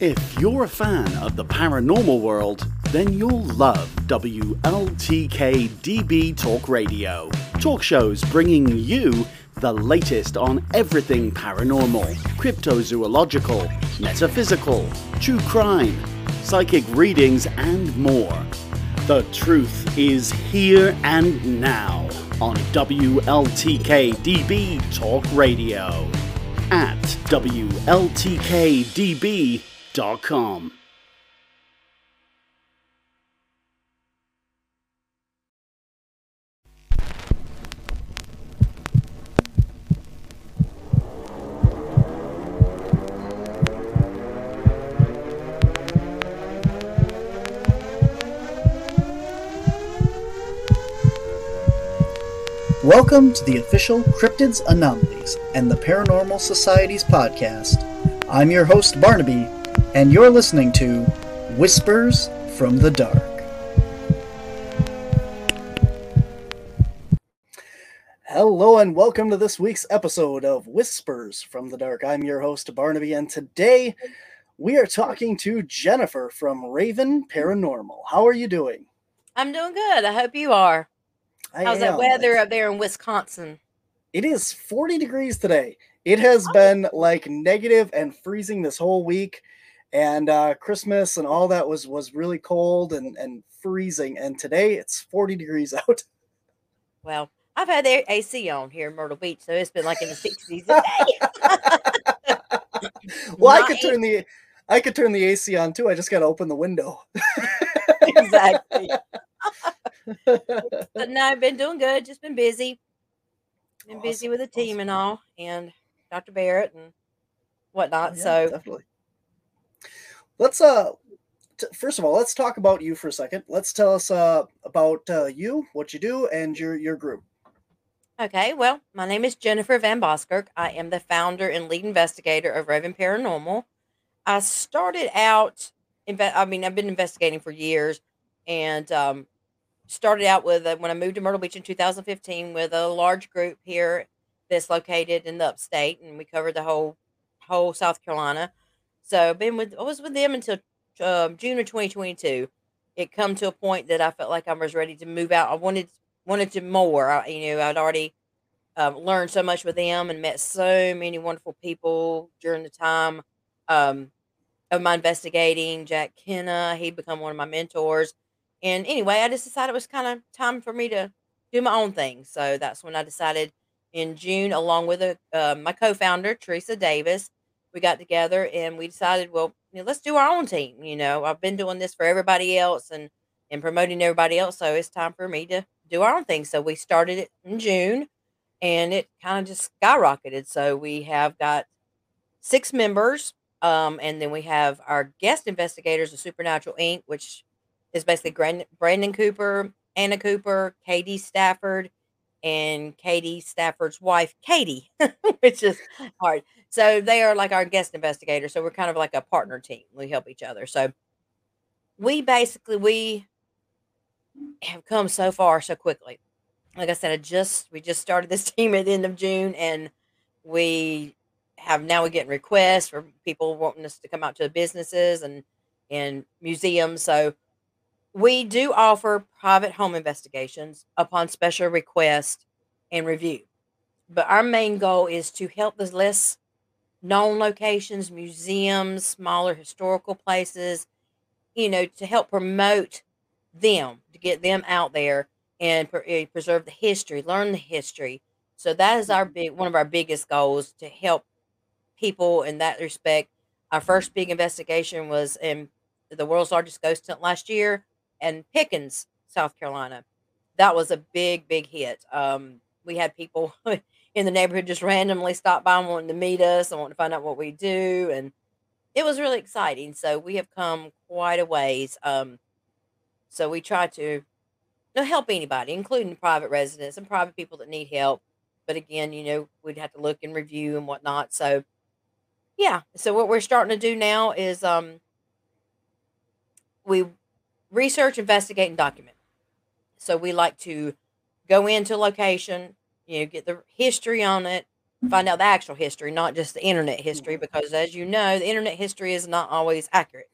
If you're a fan of the paranormal world, then you'll love WLTK DB Talk Radio. Talk shows bringing you the latest on everything paranormal, cryptozoological, metaphysical, true crime, psychic readings, and more. The truth is here and now on WLTK DB Talk Radio at WLTKDB.com. Welcome to the official Cryptids Anomalies and the Paranormal Society's podcast. I'm your host, Barnaby, and you're listening to Whispers from the Dark. Hello, and welcome to this week's episode of Whispers from the Dark. I'm your host, Barnaby, and today we are talking to Jennifer from Raven Paranormal. How are you doing? I'm doing good. I hope you are. I How's that weather up there in Wisconsin? It is 40 degrees today. It has oh. been like negative and freezing this whole week. And uh, Christmas and all that was was really cold and, and freezing. And today it's 40 degrees out. Well, I've had the AC on here in Myrtle Beach, so it's been like in the 60s today. well, I could turn the I could turn the AC on too. I just gotta open the window. exactly. But no, I've been doing good. Just been busy. Been busy with the team awesome. and all, and Dr. Barrett and whatnot. Yeah, so, definitely. Let's uh t- first of all, let's talk about you for a second. Let's tell us uh about uh, you, what you do, and your your group. okay. Well, my name is Jennifer Van Boskirk. I am the founder and lead investigator of Raven Paranormal. I started out, inve- I mean, I've been investigating for years and um, started out with, when I moved to Myrtle Beach in 2015, with a large group here that's located in the upstate. And we covered the whole, whole South Carolina. So been with, I was with them until um, June of 2022. It come to a point that I felt like I was ready to move out. I wanted, wanted to more, I, you know, I'd already um, learned so much with them and met so many wonderful people during the time um, of my investigating. Jack Kenna, he'd become one of my mentors. And anyway, I just decided it was kind of time for me to do my own thing. So that's when I decided in June, along with a, uh, my co-founder Teresa Davis, we got together and we decided, well, you know, let's do our own team. You know, I've been doing this for everybody else and and promoting everybody else, so it's time for me to do our own thing. So we started it in June, and it kind of just skyrocketed. So we have got six members, um, and then we have our guest investigators of Supernatural Inc., which is basically Brandon Cooper, Anna Cooper, Katie Stafford, and Katie Stafford's wife, Katie, which is hard. So they are like our guest investigators. So we're kind of like a partner team. We help each other. So we basically we have come so far so quickly. Like I said, I just we just started this team at the end of June, and we have now we're getting requests for people wanting us to come out to businesses and and museums. So we do offer private home investigations upon special request and review. But our main goal is to help the less known locations, museums, smaller historical places, you know, to help promote them, to get them out there and eh, preserve the history, learn the history. So that is our big one of our biggest goals to help people in that respect. Our first big investigation was in the world's largest ghost hunt last year in Pickens, South Carolina. That was a big, big hit. Um, we had people in the neighborhood just randomly stop by and wanting to meet us and wanting to find out what we do. And it was really exciting. So we have come quite a ways. Um, so we try to you know, help anybody, including private residents and private people that need help. But again, you know, we'd have to look and review and whatnot. So yeah. So what we're starting to do now is um we research, investigate, and document. So we like to go into location, you know, get the history on it, find out the actual history, not just the internet history, Mhm. because as you know, the internet history is not always accurate.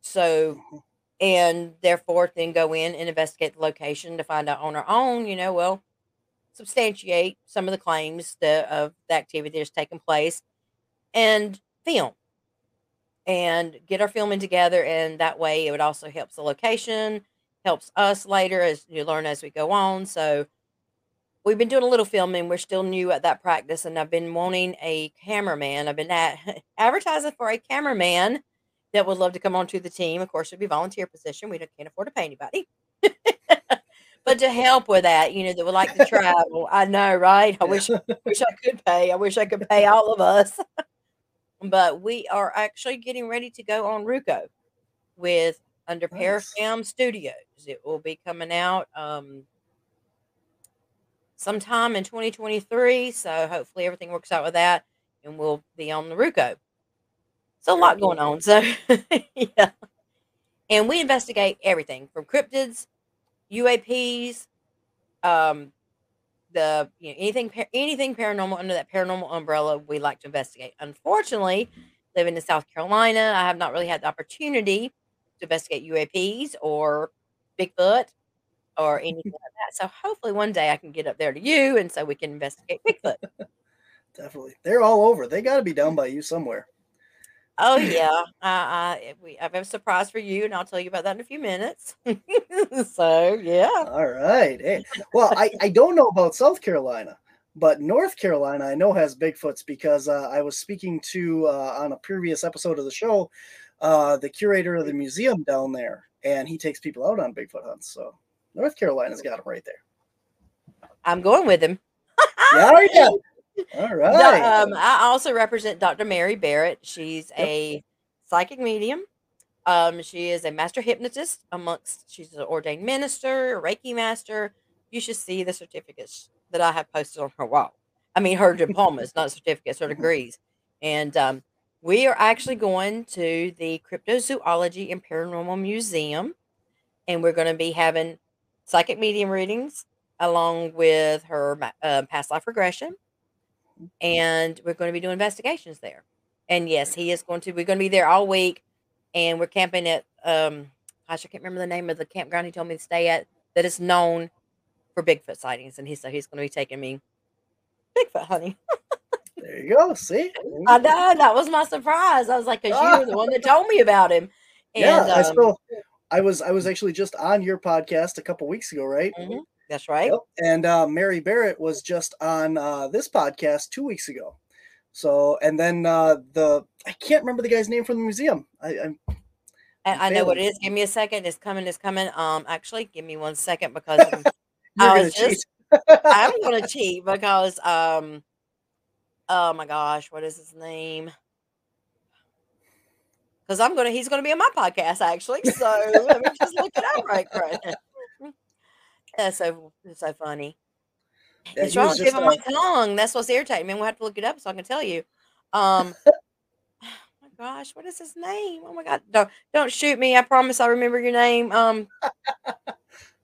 So, Mhm. and therefore, then go in and investigate the location to find out on our own, you know, well, substantiate some of the claims that, of the activity that's taken place and film and get our filming together. And that way, it would also helps the location, helps us later as you learn as we go on. So, we've been doing a little filming. We're still new at that practice, and I've been wanting a cameraman. I've been at, advertising for a cameraman that would love to come onto the team. Of course, it'd be volunteer position. We can't afford to pay anybody. but to help with that, you know, that would like to travel. I know, right? I wish wish I could pay. I wish I could pay all of us. But we are actually getting ready to go on Roku with under Nice. Parafilm Studios. It will be coming out um sometime in 2023. So hopefully everything works out with that and we'll be on the Roku. So a lot going on. So yeah. And we investigate everything from cryptids, UAPs, um, the you know anything anything paranormal under that paranormal umbrella we like to investigate. Unfortunately, living in South Carolina, I have not really had the opportunity to investigate UAPs or Bigfoot or anything like that. So hopefully one day I can get up there to you and so we can investigate Bigfoot. Definitely. They're all over. They got to be down by you somewhere. Oh yeah, uh, uh, we I have a surprise for you, and I'll tell you about that in a few minutes. so yeah, All right. Hey, well, I, I don't know about South Carolina, but North Carolina I know has Bigfoots because uh, I was speaking to uh, on a previous episode of the show uh, the curator of the museum down there, and he takes people out on Bigfoot hunts. So North Carolina's got them right there. I'm going with him. Yeah, yeah. All Do- Um, I also represent Dr. Mary Barrett. She's Yep. a psychic medium. Um, she is a master hypnotist amongst. She's an ordained minister, a Reiki master. You should see the certificates that I have posted on her wall. I mean, her diplomas, not certificates, her degrees. And um, we are actually going to the Cryptozoology and Paranormal Museum, and we're going to be having psychic medium readings along with her uh, past life regression and we're going to be doing investigations there. And yes, he is going to. We're going to be there all week, and we're camping at. Um, gosh, I can't remember the name of the campground he told me to stay at. That is known for Bigfoot sightings, and he said he's going to be taking me Bigfoot hunting. there you go. See? I know that was my surprise. I was like, "Cause you were the one that told me about him." And yeah, I um, still. I was I was actually just on your podcast a couple weeks ago, right? mhm, that's right. Yep. And uh, Mary Barrett was just on uh, this podcast two weeks ago. So, and then uh, the I can't remember the guy's name from the museum. I, I'm And I know what it is. Give me a second. It's coming. It's coming. Um, actually, give me one second because I'm, gonna was cheat. just I'm gonna cheat because um oh my gosh, what is his name? Because I'm gonna he's gonna be on my podcast actually. So let me just look it up right quick. That's so it's so funny. Yeah, it's wrong tip of my uh, tongue. That's what's irritating Man, We'll have to look it up so I can tell you. Um oh my gosh, what is his name? Oh my god. Don't don't shoot me. I promise I'll remember your name. Um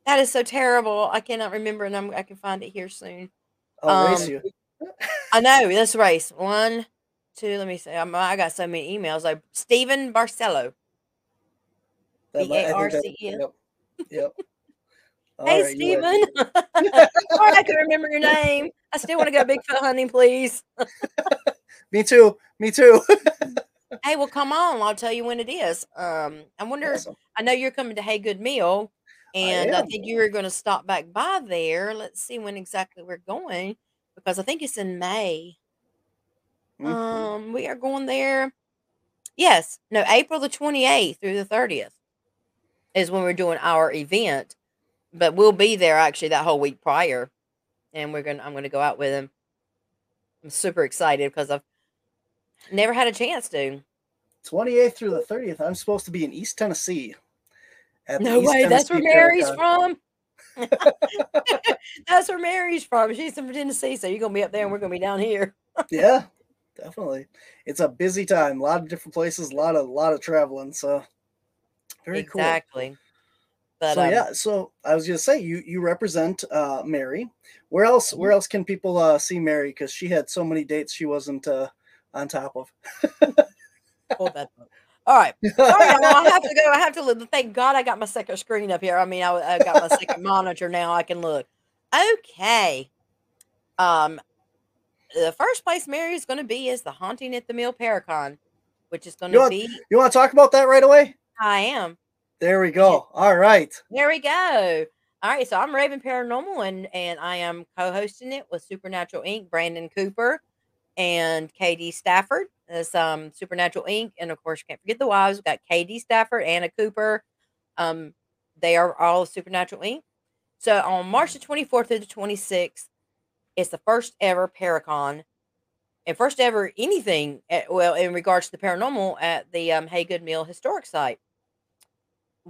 that is so terrible. I cannot remember and I'm, I can find it here soon. I'll race um, you. I know. Let's race. One, two. Let me see. I'm, I got so many emails. Like Stephen Barcelo. That might- I think that- B-A-R-C-E-N. Yep. All hey, right, Stephen. Sorry, I can remember your name. I still want to go Bigfoot hunting, please. Me too. Me too. Hey, well, come on. I'll tell you when it is. Um, I wonder. Awesome. I know you're coming to Hagood Mill, and I, am. think you were going to stop back by there. Let's see when exactly we're going because I think it's in May. Mhm. Um, we are going there. Yes, no, April the 28th through the 30th is when we're doing our event. But we'll be there actually that whole week prior. And we're gonna I'm gonna go out with him. I'm super excited because I've never had a chance to. 28th through the 30th. I'm supposed to be in East Tennessee. No East way, that's where Mary's from. that's where Mary's from. She's from Tennessee, so you're gonna be up there and we're gonna be down here. yeah, definitely. It's a busy time. A lot of different places. A lot of a lot of traveling. So very cool. exactly. But so um, yeah, so I was gonna say you you represent uh Mary. Where else Mm-hmm. where else can people uh see Mary? Because she had so many dates she wasn't uh on top of. pull that up. All right. Sorry, I have to go. I have to look. Thank God I got my second screen up here. I mean, I, I got my second monitor now. I can look. Okay. Um, the first place Mary is going to be is the Haunting at the Mill Paracon, which is going to be. You want to talk about that right away? I am. There we go. All right. There we go. All right, so I'm Raven Paranormal, and and I am co-hosting it with Supernatural Inc. Brandon Cooper and KD Stafford. That's um Supernatural Inc. And of course, you can't forget the wives. We've got KD Stafford, Anna Cooper. Um, they are all Supernatural Inc. So on March the 24th through the 26th, it's the first ever Paracon and first ever anything. At, well, in regards to the paranormal at the um, Hagood Mill Historic Site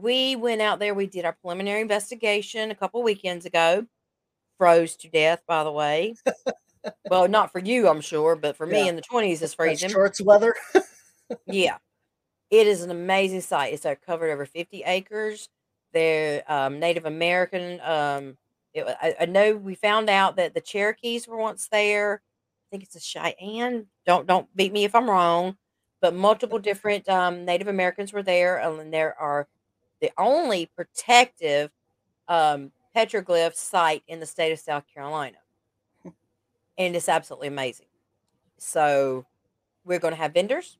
we went out there. We did our preliminary investigation a couple weekends ago. Froze to death, by the way. well, not for you, I'm sure, but for me in the 20s, it's That's freezing. shorts weather. Yeah, it is an amazing site. It's uh, covered over 50 acres. They're um, Native American. Um, it, I, I know we found out that the Cherokees were once there. I think it's a Cheyenne. Don't don't beat me if I'm wrong. But multiple different um, Native Americans were there, and there are the only protective um, petroglyph site in the state of South Carolina, and it's absolutely amazing. So we're going to have vendors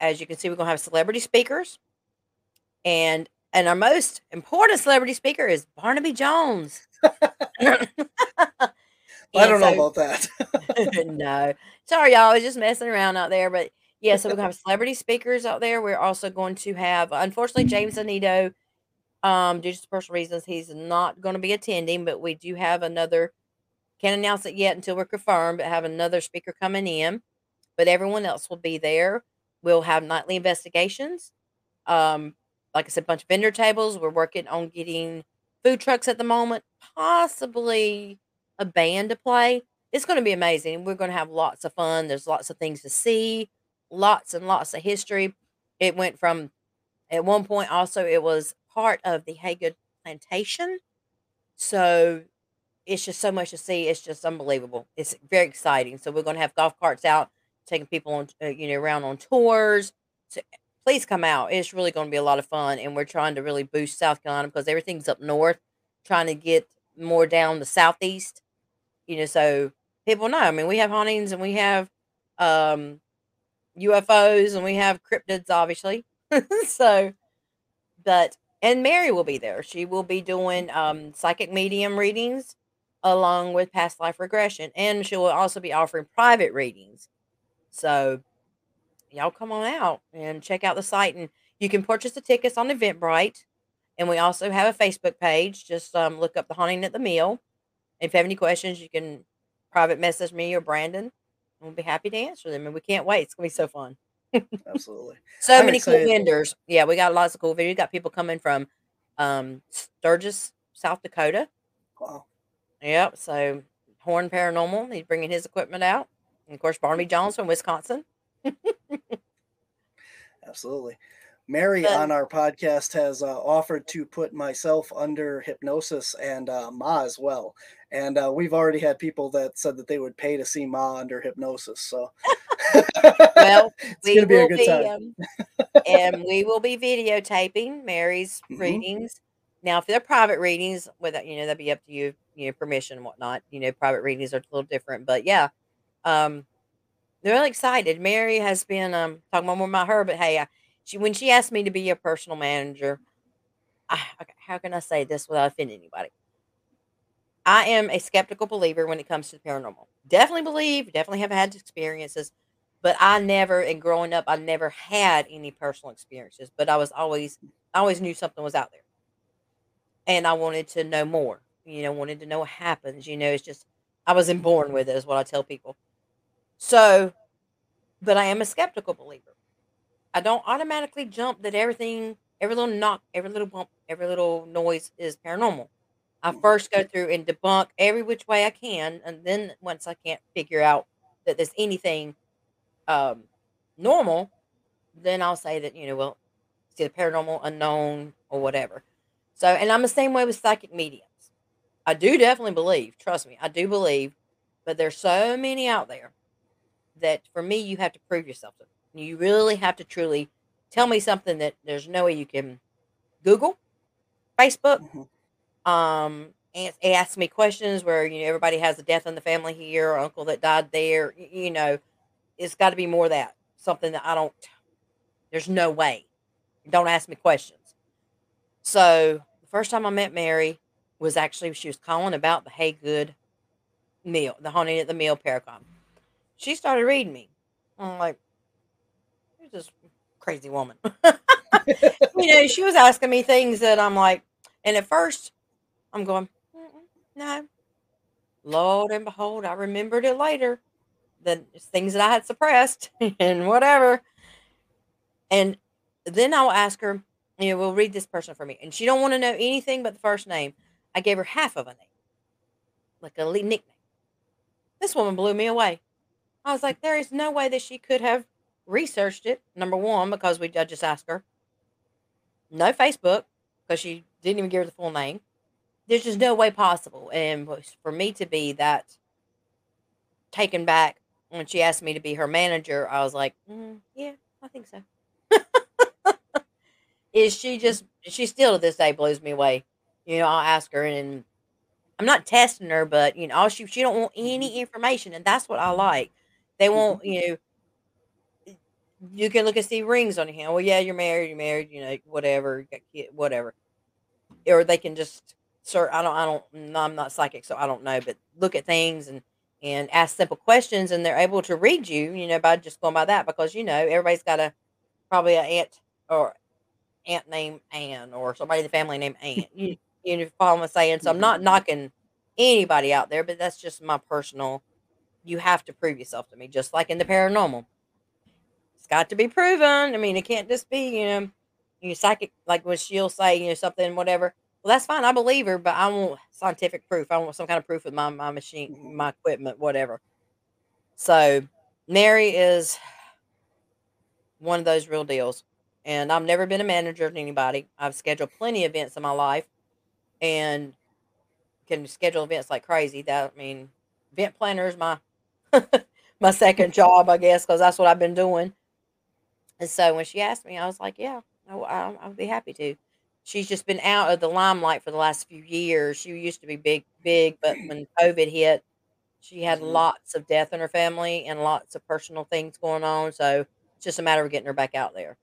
as you can see, we're gonna have celebrity speakers, and and our most important celebrity speaker is Barnaby Jones. I don't know about that. no, sorry, y'all. I was just messing around out there, but yeah. So we're gonna have celebrity speakers out there. We're also going to have, unfortunately, James Anito. Um, due to personal reasons, he's not going to be attending, but we do have another. Can't announce it yet until we're confirmed, but have another speaker coming in. But everyone else will be there. We'll have nightly investigations. Um, like I said, a bunch of vendor tables. We're working on getting food trucks at the moment, possibly a band to play. It's going to be amazing. We're going to have lots of fun. There's lots of things to see, lots and lots of history. It went from, at one point, also, it was part of the Hagood Plantation. So it's just so much to see. It's just unbelievable. It's very exciting. So we're going to have golf carts out, taking people on, uh, you know, around on tours. So please come out. It's really going to be a lot of fun. And we're trying to really boost South Carolina because everything's up north, trying to get more down the southeast you know so people know i mean we have hauntings and we have um ufos and we have cryptids obviously. So but and mary will be there. She will be doing um psychic medium readings along with past life regression and she will also be offering private readings. So y'all come on out and check out the site and you can purchase the tickets on eventbrite and we also have a facebook page. Just um, look up the haunting at the mill if you have any questions, you can private message me or Brandon. We'll be happy to answer them. And we can't wait. It's gonna be so fun. Absolutely. So I'm many excited. cool vendors. Yeah, we got lots of cool vendors. We got people coming from um Sturgis, South Dakota. Wow. Yep. So Horn Paranormal, he's bringing his equipment out. And of course, Barnaby Jones from Wisconsin. Absolutely. Mary But- on our podcast has uh, offered to put myself under hypnosis and uh, Ma as well. And uh, we've already had people that said that they would pay to see Ma under hypnosis. So, Well, it's we going to be a good be, time. um, and we will be videotaping Mary's Mhm. readings. Now, if they're private readings, without you know, that'd be up to you, you know, permission and whatnot. You know, private readings are a little different, but yeah, um, they're really excited. Mary has been um talking more about her, but hey, I, she when she asked me to be a personal manager, I, okay, how can I say this without offending anybody? I am a skeptical believer when it comes to the paranormal. Definitely believe, definitely have had experiences, but I never, and growing up, I never had any personal experiences. But I was always, I always knew something was out there, and I wanted to know more. You know, wanted to know what happens. You know, it's just I wasn't born with it, is what I tell people. So, but I am a skeptical believer. I don't automatically jump that everything, every little knock, every little bump, every little noise is paranormal. I Mhm. first go through and debunk every which way I can, and then once I can't figure out that there's anything um, normal, then I'll say that you know, well, it's either paranormal, unknown, or whatever. So, and I'm the same way with psychic mediums. I do definitely believe, trust me, I do believe, but there's so many out there that for me, you have to prove yourself to. You really have to truly tell me something that there's no way you can Google, Facebook, Mhm. Um, ask me questions where you know everybody has a death in the family here, or uncle that died there. You know, it's got to be more that something that I don't. There's no way. Don't ask me questions. So the first time I met Mary was actually she was calling about the Hey Good meal, the haunting at the mill paracon. She started reading me. I'm like, who's this crazy woman? you know, she was asking me things that I'm like, and at first I'm going, "Mm-mm, no. Lord and behold, I remembered it later. The things that I had suppressed and whatever. And then I'll ask her, you know, we'll read this person for me. And she don't want to know anything but the first name. I gave her half of a name, like a nickname. This woman blew me away. I was like, there is no way that she could have researched it. Number one, because we I just asked her. No Facebook, because she didn't even give her the full name. There's just no way possible. And for me to be that taken back when she asked me to be her manager, I was like, "Mm, yeah, I think so. Is she just, she still to this day blows me away. You know, I'll ask her and I'm not testing her, but you know, all she she don't want any information, and that's what I like. They want you know, you can look and see rings on your hand. Well, yeah, you're married, you're married, you know, whatever, you whatever. Or they can just, sir, I don't, I don't, no, I'm not psychic, so I don't know, but look at things and and ask simple questions, and they're able to read you, you know, by just going by that because you know everybody's got a probably an aunt or aunt named Ann or somebody in the family named Ann. You, you know, follow what I'm saying? So I'm not mm-hmm. knocking anybody out there, but that's just my personal. You have to prove yourself to me, just like in the paranormal. It's got to be proven. I mean, it can't just be, you know, you psychic, like when she'll say, you know, something, whatever. Well, that's fine. I believe her, but I want scientific proof. I want some kind of proof with my, my machine, Mhm. my equipment, whatever. So, Mary is one of those real deals. And I've never been a manager of anybody. I've scheduled plenty of events in my life and can schedule events like crazy. That I mean, event planner is my my second job, I guess, because that's what I've been doing. And so when she asked me, I was like, "Yeah, I, I, I'll be happy to." She's just been out of the limelight for the last few years. She used to be big, big, but when COVID hit, she had Mhm. lots of death in her family and lots of personal things going on. So it's just a matter of getting her back out there,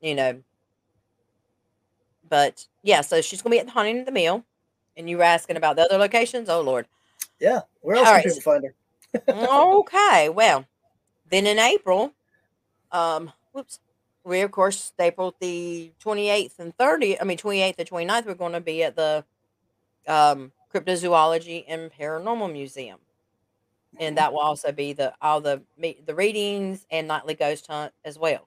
you know. But yeah, so she's gonna be at the hunting of the mill. And you were asking about the other locations. Oh Lord. Yeah. Where else All can right. people find her? okay. Well, then in April, um, whoops, we of course April the 28th and 30th, I mean 28th and 29th, we're going to be at the um Cryptozoology and Paranormal Museum. And that will also be the all the the readings and nightly ghost hunt as well.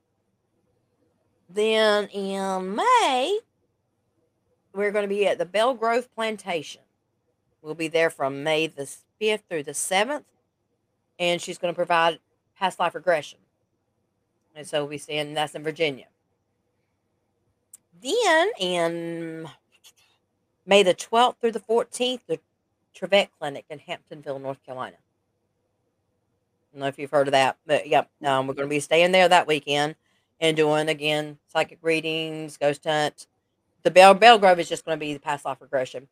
Then in May, we're going to be at the Belle Grove Plantation. We'll be there from May the 5th through the 7th. And she's going to provide past life regression. And so we'll be seeing that's in Virginia. Then in May the 12th through the 14th, the Trivette Clinic in Hamptonville, North Carolina. I don't know if you've heard of that, but yep, um, we're going to be staying there that weekend and doing again psychic readings, ghost hunt. The Bell Belle Grove is just going to be the past life regression,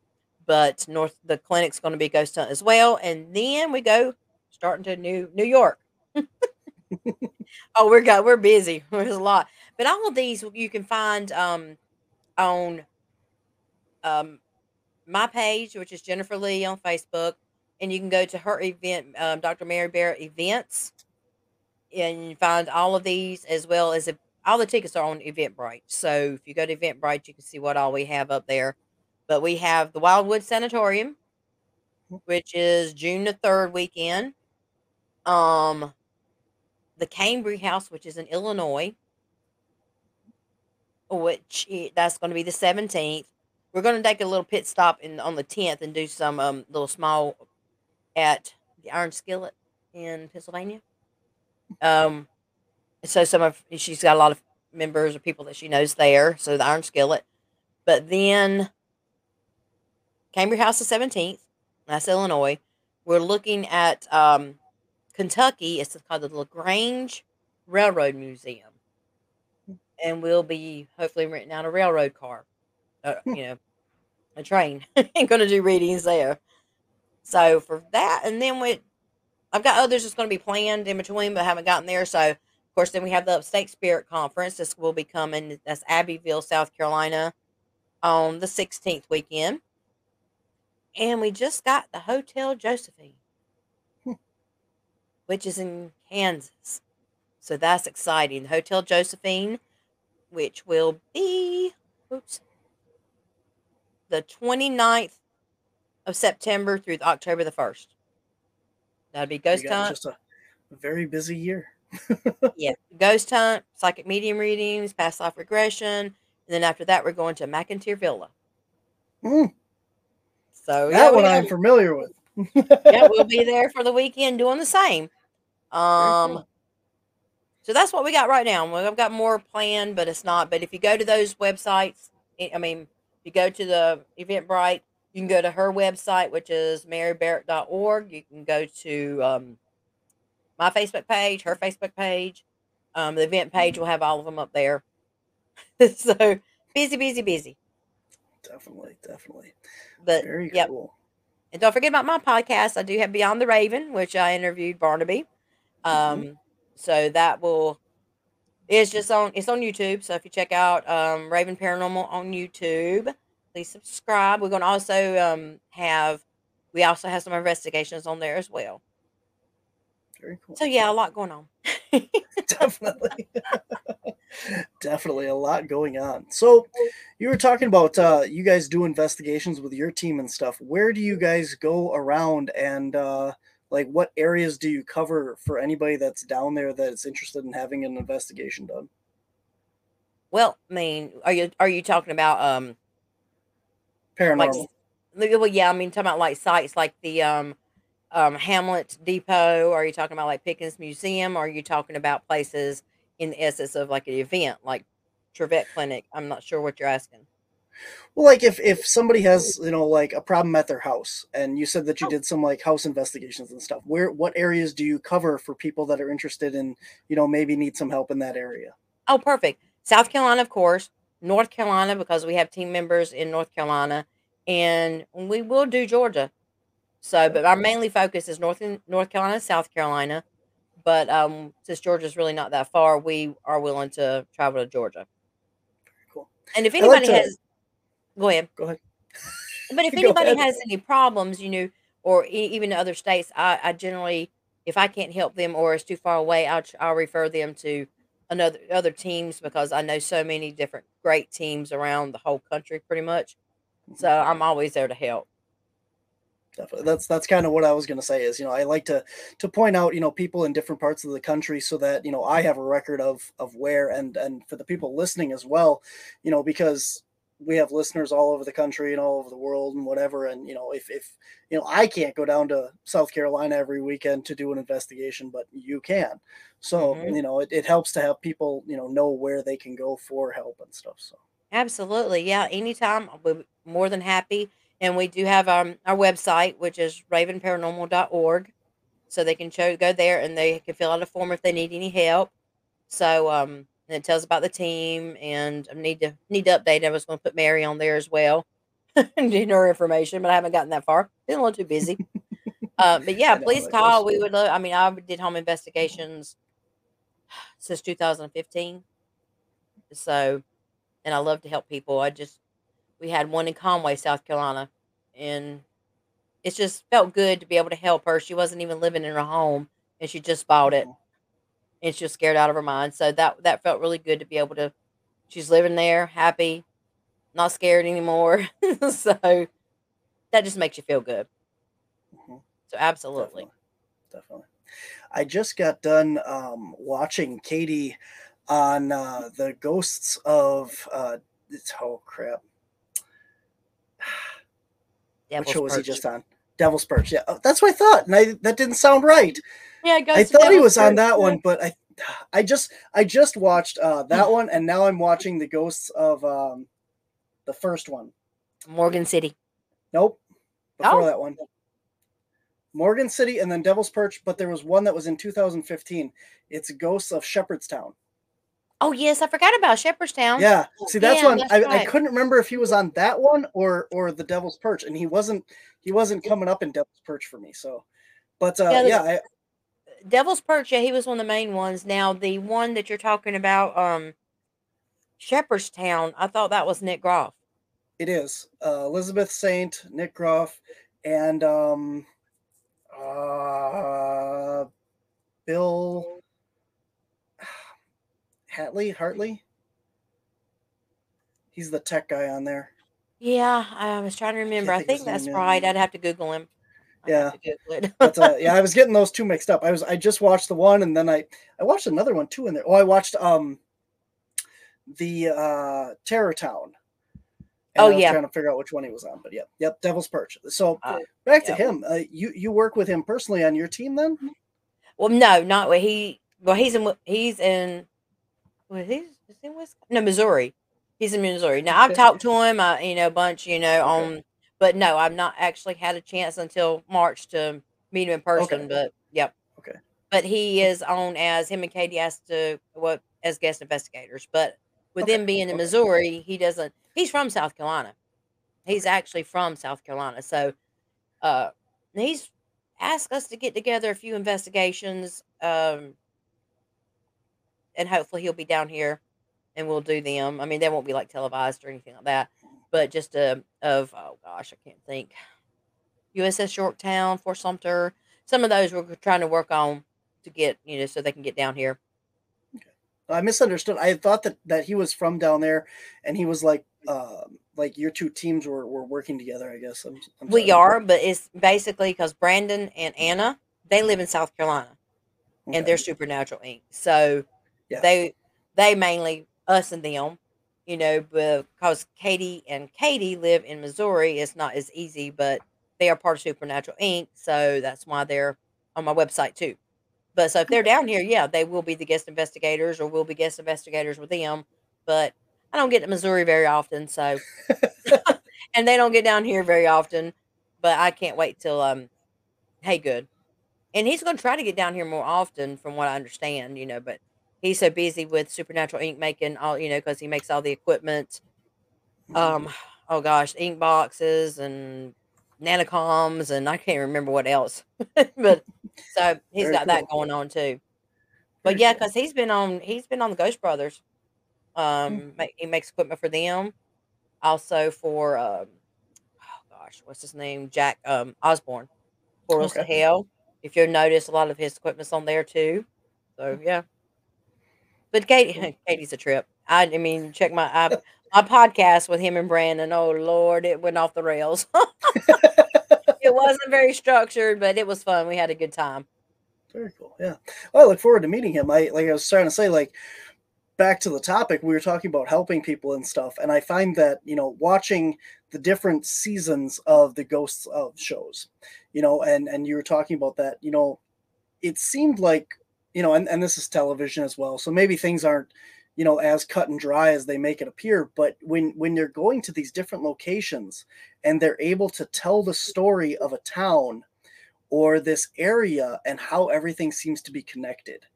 but North the clinic's going to be ghost hunt as well, and then we go starting to New New York. oh, we're got we're busy. There's a lot, but all of these you can find um, on um, my page, which is Jennifer Lee on Facebook, and you can go to her event, um, Dr. Mary Barrett events, and you find all of these as well as if all the tickets are on Eventbrite. So if you go to Eventbrite, you can see what all we have up there. But we have the Wildwood Sanatorium, which is June the third weekend. Um, the Cambry House, which is in Illinois, which that's going to be the seventeenth. We're going to take a little pit stop in on the tenth and do some um little small at the Iron Skillet in Pennsylvania. Um, so some of she's got a lot of members or people that she knows there. So the Iron Skillet, But then Cambria House the 17th, that's Illinois. We're looking at um, Kentucky. It's called the LaGrange Railroad Museum. And we'll be hopefully renting out a railroad car, uh, Hmm. you know, a train, and going to do readings there. So for that, and then we, I've got others that's going to be planned in between, but haven't gotten there. So of course, then we have the Upstate Spirit Conference. This will be coming. That's Abbeville, South Carolina, on the 16th weekend. And we just got the Hotel Josephine. Which is in Kansas. So that's exciting. Hotel Josephine, which will be oops, the 29th of September through October the 1st. That'd be Ghost Hunt. just a very busy year. yeah, Ghost Hunt, Psychic Medium readings, Past Life Regression. And then after that, we're going to McInteer Villa. Mm, So that we one I'm familiar with. yeah, we'll be there for the weekend doing the same. Um, so that's what we got right now. I've got more planned, but it's not. But if you go to those websites, I I mean, if you go to the Eventbrite, you can go to her website, which is marybarrett.org. You can go to um, my Facebook page, her Facebook page. Um, the event page will have all of them up there. so busy, busy, busy. Definitely, definitely. But Very yep. cool. And don't forget about my podcast. I do have Beyond the Raven, which I interviewed Barnaby. Um, so that will it's just on it's on YouTube. So if you check out um Raven Paranormal on YouTube, please subscribe. We're gonna also um have we also have some investigations on there as well. Very cool. So yeah, a lot going on. definitely definitely a lot going on so you were talking about uh you guys do investigations with your team and stuff where do you guys go around and uh like what areas do you cover for anybody that's down there that's interested in having an investigation done Well, I mean, are you are you talking about um paranormal like well yeah, I mean talking about like sites like the um um Hamlet Depot, are you talking about like Pickens Museum, or are you talking about places in the essence of like an event like Trivette Clinic? I'm not sure what you're asking. Well like if if somebody has you know like a problem at their house and you said that you Oh. did some like house investigations and stuff where what areas do you cover for people that are interested in you know maybe need some help in that area Oh, perfect. South Carolina, of course. North Carolina, because we have team members in North Carolina, and we will do Georgia. So, but our mainly focus is North North Carolina, South Carolina. But um, since Georgia's really not that far, we are willing to travel to Georgia. cool And if I like anybody to- has, go ahead. go ahead But if anybody ahead. has any problems, you know, or e- even other states, I, I generally, if I can't help them or it's too far away, I'll I'll refer them to another other teams because I know so many different great teams around the whole country, pretty much. So mm-hmm. I'm always there to help. Definitely. That's that's kind of what I was going to say is, you know, I like to to point out, you know, people in different parts of the country so that, you know, I have a record of of where and and for the people listening as well, you know, because we have listeners all over the country and all over the world and whatever and you know, if if you know, I can't go down to South Carolina every weekend to do an investigation, but you can. So, Mhm. you know, it, it helps to have people, you know, know where they can go for help and stuff. So, Absolutely. Yeah. Anytime. We're more than happy. And we do have um, our website, which is ravenparanormal.org. So they can show, go there and they can fill out a form if they need any help. So, um, and it tells about the team and I need to need to update. I was going to put Mary on there as well and get her information, but I haven't gotten that far. Been a little too busy. uh, but yeah, please call. We would love, I mean, I did home investigations since 2015. So, and I love to help people. I just, we had one in Conway, South Carolina, and it just felt good to be able to help her. She wasn't even living in her home, and she just bought it, and she was scared out of her mind. So that that felt really good to be able to. She's living there, happy, not scared anymore. so that just makes you feel good. Mhm. So absolutely. Definitely. Definitely. I just got done um, watching Katie on uh, the ghosts of uh, it's oh crap. Devil's what show was he just on? Devil's Perch. Yeah, oh, that's what I thought, and I that didn't sound right. Yeah, it I to thought he Devil's was on that one, but I, I just I just watched uh, that one, and now I'm watching the ghosts of um, The first one. Morgan City. Nope. Before Oh. that one. Morgan City and then Devil's Perch, but there was one that was in 2015. It's Ghosts of Shepherdstown. Oh yes, I forgot about Shepherdstown. Yeah. See, that's Yeah, one that's I, I couldn't remember if he was on that one or or the Devil's Perch, and he wasn't he wasn't coming up in Devil's Perch for me. So, but uh, Yeah, yeah, I, Devil's Perch, yeah, he was one of the main ones. Now the one that you're talking about, um, Shepherdstown, I thought that was Nick Groff. it is uh, Elizabeth Saint, Nick Groff, and um, uh, Bill Hatley Hartley. He's the tech guy on there. Yeah, I was trying to remember. I think think that's right. I'd have to Google him. I'd have to Google it. But uh, yeah, I was getting those two mixed up. I was I just watched the one and then I I watched another one too in there. Oh, I watched um the uh Terror Town. And Oh, I was yeah. trying to figure out which one he was on, but yep, yep, Devil's Perch. So Uh, back to him. Uh, you you work with him personally on your team then? well, no, not what he. Well, he's in. He's in. Well, he's, is he in Wisconsin? No, Missouri. He's in Missouri. Now I've talked to him, uh, you know, a bunch, you know, Okay. on. But no, I've not actually had a chance until March to meet him in person. Okay. But yep. Okay. But he is on as him and Katie asked to what as guest investigators. But with Okay, him being in. Missouri, he doesn't. He's from South Carolina. He's actually from South Carolina. So, uh, he's asked us to get together a few investigations. Um, and hopefully he'll be down here and we'll do them. I mean, they won't be like televised or anything like that, but just uh, of oh gosh, I can't think. USS Yorktown, Fort Sumter, some of those we're trying to work on to get you know so they can get down here. I misunderstood. I thought that that he was from down there and he was like um like your two teams were, were working together, I guess. I'm, I'm We are, but it's basically because Brandon and Anna they live in South Carolina Okay. and they're Supernatural Inc. So Yeah. they they mainly us and them, you know, because Katie and Katie live in Missouri. It's not as easy, but they are part of Supernatural Inc. So that's why they're on my website too. But so if they're down here, yeah, they will be the guest investigators or we'll be guest investigators with them. But I don't get to Missouri very often, so and they don't get down here very often. But I can't wait till um, Hagood, and he's going to try to get down here more often, from what I understand, you know. But he's so busy with Supernatural Inc making all, you know, because he makes all the equipment. Um, oh gosh, ink boxes and nanocoms, and I can't remember what else. but so he's Very got that going on too. But Very yeah, cool. because he's been on, he's been on the Ghost Brothers. Um, ma- he makes equipment for them, also for um, oh gosh, what's his name? Jack um Osbourne, Portals to Hell. If you'll notice, a lot of his equipment's on there too. So yeah. But Katie, Katie's a trip. I, I mean, check my I, my podcast with him and Brandon. Oh Lord, it went off the rails. it wasn't very structured, but it was fun. We had a good time. Very cool. Yeah. Well, I look forward to meeting him. I like I was trying to say, like back to the topic, we were talking about helping people and stuff. And I find that, you know, watching the different seasons of the ghosts of shows, you know, and and you were talking about that, you know, it seemed like, you know, and, and this is television as well. So maybe things aren't, you know, as cut and dry as they make it appear. But when when you're going to these different locations and they're able to tell the story of a town or this area and how everything seems to be connected.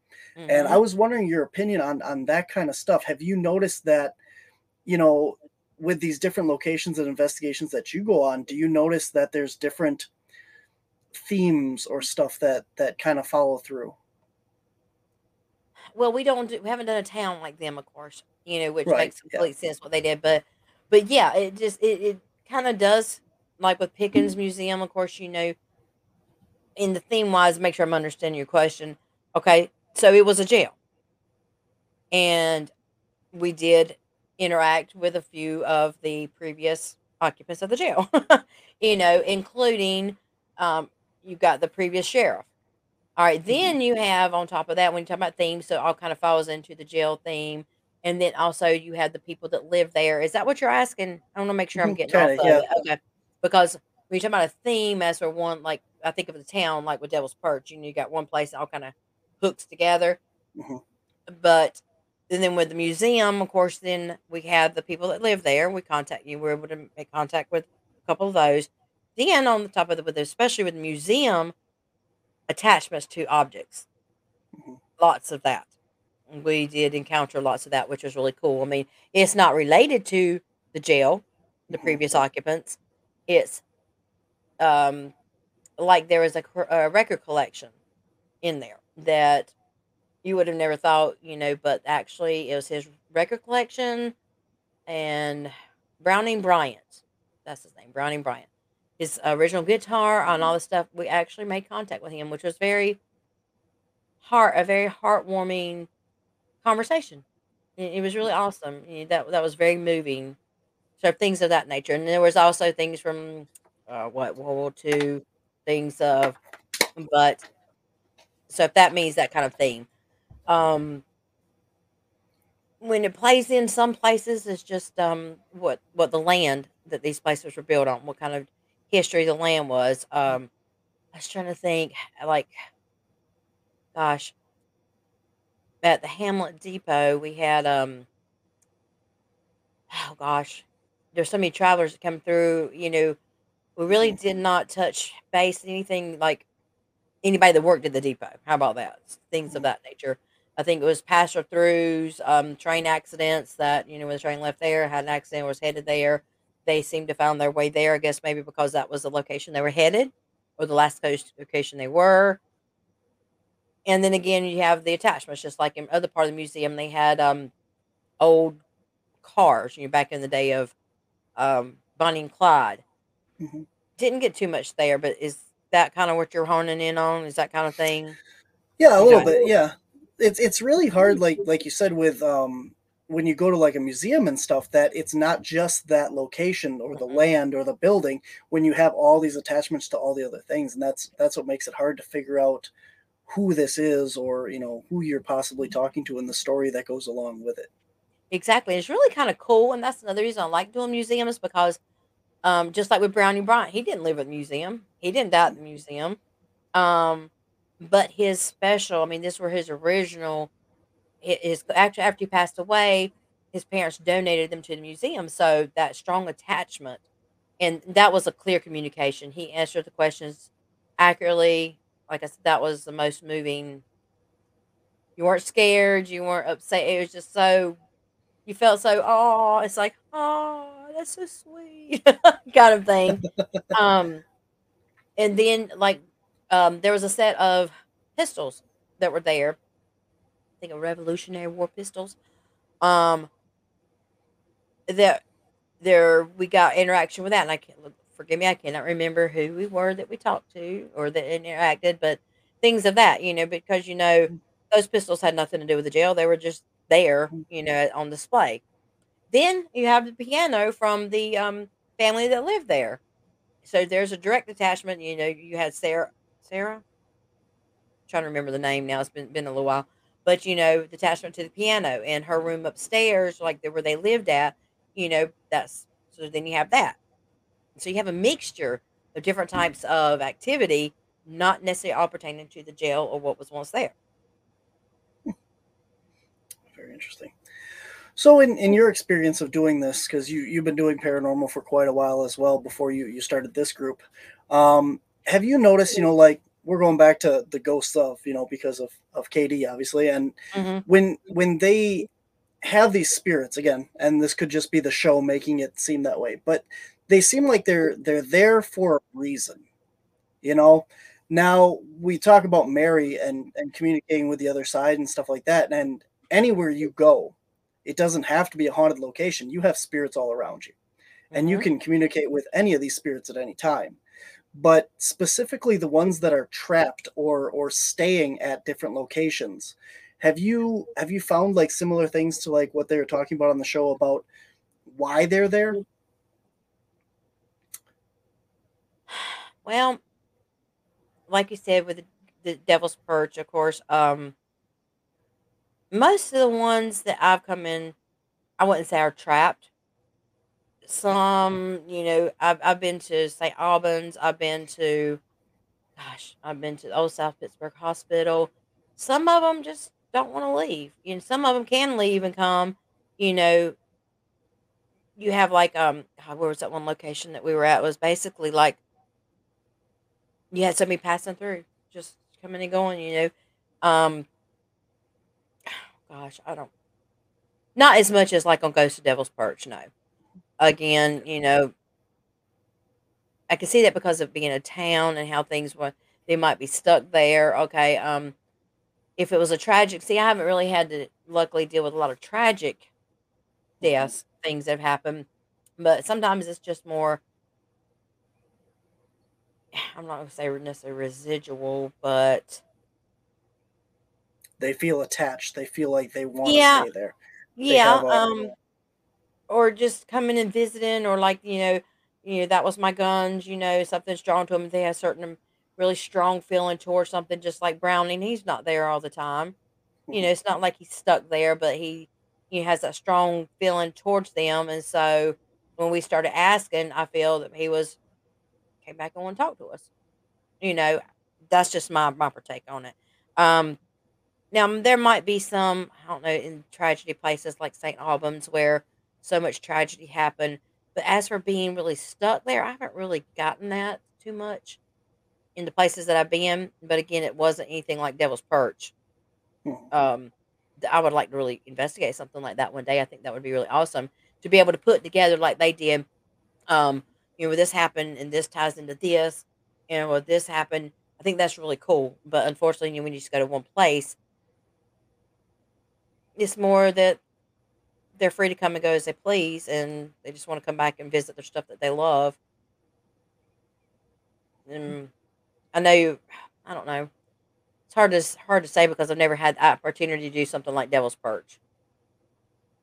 And Mhm. I was wondering your opinion on on that kind of stuff. Have you noticed that, you know, with these different locations and investigations that you go on, do you notice that there's different themes or stuff that that kind of follow through? Well, we don't do, we haven't done a town like them, of course, you know, which Right, makes yeah. complete sense what they did. But, but yeah, it just it, it kind of does like with Pickens Museum, of course, you know, in the theme wise, make sure I'm understanding your question. Okay, so it was a jail, and we did interact with a few of the previous occupants of the jail, you know, including um, you got the previous sheriff. All right, then you have on top of that when you talk about themes, so it all kind of falls into the jail theme, and then also you have the people that live there. Is that what you're asking? I want to make sure I'm Mhm, getting off of yeah. it. Okay, because when you talk about a theme, as for one, like I think of the town, like with Devil's Perch, you know, you got one place that all kind of hooks together, Mhm. but And then with the museum, of course, then we have the people that live there. We contact you. We're able to make contact with a couple of those. Then on the top of the, with especially with the museum, attachments to objects, Mhm. lots of that. We did encounter lots of that, which was really cool. I mean, it's not related to the jail, the Mhm. previous occupants. It's um, like there was a, a record collection in there that you would have never thought, you know, but actually it was his record collection and Browning Bryant. That's his name, Browning Bryant. His original guitar and all the stuff. We actually made contact with him, which was very heart a very heartwarming conversation. It, it was really awesome. That that was very moving. So things of that nature, and there was also things from uh, what World War II, things of, but so if that means that kind of theme. Um, when it plays in some places, it's just um what what the land that these places were built on, what kind of history of the land was. Um, I was trying to think, like, gosh, at the Hamlet Depot, we had um, oh gosh, there's so many travelers that come through. You know, we really did not touch base anything like anybody that worked at the depot. How about that? Things of that nature. I think it was passer throughs, um, train accidents that, you know, when the train left there, had an accident, was headed there. They seemed to found their way there, I guess maybe because that was the location they were headed or the last location they were. And then again, you have the attachments, just like in other part of the museum, they had um, old cars, you know, back in the day of um, Bonnie and Clyde. Mhm. Didn't get too much there, but is that kind of what you're honing in on? Is that kind of thing? Yeah, a little bit. Yeah, it's it's really hard. Like like you said with um when you go to like a museum and stuff that it's not just that location or the Mhm. land or the building when you have all these attachments to all the other things and that's that's what makes it hard to figure out who this is or you know who you're possibly talking to in the story that goes along with it Exactly. It's really kind of cool. And that's another reason I like doing museums because um, just like with Brownie Bryant, he didn't live at the museum. He didn't die at the museum. Um, but his special, I mean, this were his original, his after after he passed away, his parents donated them to the museum. So that strong attachment, and that was a clear communication. He answered the questions accurately. Like I said, that was the most moving. You weren't scared. You weren't upset. It was just so you felt so oh it's like oh that's so sweet kind of thing um and then like um there was a set of pistols that were there think of revolutionary war pistols um that there we got interaction with that and i can't look forgive me i cannot remember who we were that we talked to or that interacted but things of that you know because you know those pistols had nothing to do with the jail they were just there you know on display then you have the piano from the um, family that lived there. So there's a direct attachment. You know, you had Sarah. Sarah. trying to remember the name now. It's been been a little while, but you know, the attachment to the piano and her room upstairs, like the, where they lived at. You know, that's so. Then you have that. So you have a mixture of different types of activity, not necessarily all pertaining to the jail or what was once there. very interesting so in, in your experience of doing this because you, you've been doing paranormal for quite a while as well before you, you started this group um, have you noticed you know like we're going back to the ghost stuff you know because of, of kd obviously. And hmm when when they have these spirits again and this could just be the show making it seem that way but they seem like they're they're there for a reason you know? Now we talk about mary and and communicating with the other side and stuff like that and anywhere you go it doesn't have to be a haunted location. You have spirits all around you and you can communicate with any of these spirits at any time but specifically the ones that are trapped or or staying at different locations have you have you found like similar things to like what they were talking about on the show about why they're there Well, like you said with the, the Devil's Perch, of course, um, most of the ones that I've come in, I wouldn't say are trapped. Some, you know, I've I've been to St. Albans, I've been to, gosh, I've been to Old South Pittsburgh Hospital. Some of them just don't want to leave. Know, some of them can leave and come. You know, you have like um, where was that one location that we were at? It was basically like you had somebody passing through, just coming and going. You know, um, gosh, I don't. Not as much as like on Ghost of Devil's Perch. No. Again, you know, I can see that because of being a town and how things were. They might be stuck there. Okay. Um, if it was a tragic, see, I haven't really had to luckily deal with a lot of tragic deaths, things that have happened, but sometimes it's just more. I'm not going to say necessarily residual, but they feel attached. They feel like they want yeah, to stay there. yeah. Um, or just coming and visiting, or like you know, you know that was my guns. You know, something's drawn to them. They have certain really strong feeling towards something, just like Browning. He's not there all the time. You know, it's not like he's stuck there, but he he has that strong feeling towards them. And so when we started asking, I feel that he was came back and want to talk to us. You know, that's just my my take on it. Um, now there might be some I don't know in tragedy places like St. Albans where so much tragedy happened, but as for being really stuck there, I haven't really gotten that too much in the places that I've been. But again, it wasn't anything like Devil's Perch. Hmm. Um, I would like to really investigate something like that one day. I think that would be really awesome to be able to put together like they did. Um, you know, this happened and this ties into this, and what this happened. I think that's really cool. But unfortunately, you know, when you just go to one place, it's more that they're free to come and go as they please, and they just want to come back and visit their stuff that they love. And I know, I don't know. It's hard to hard to say because I've never had the opportunity to do something like Devil's Perch.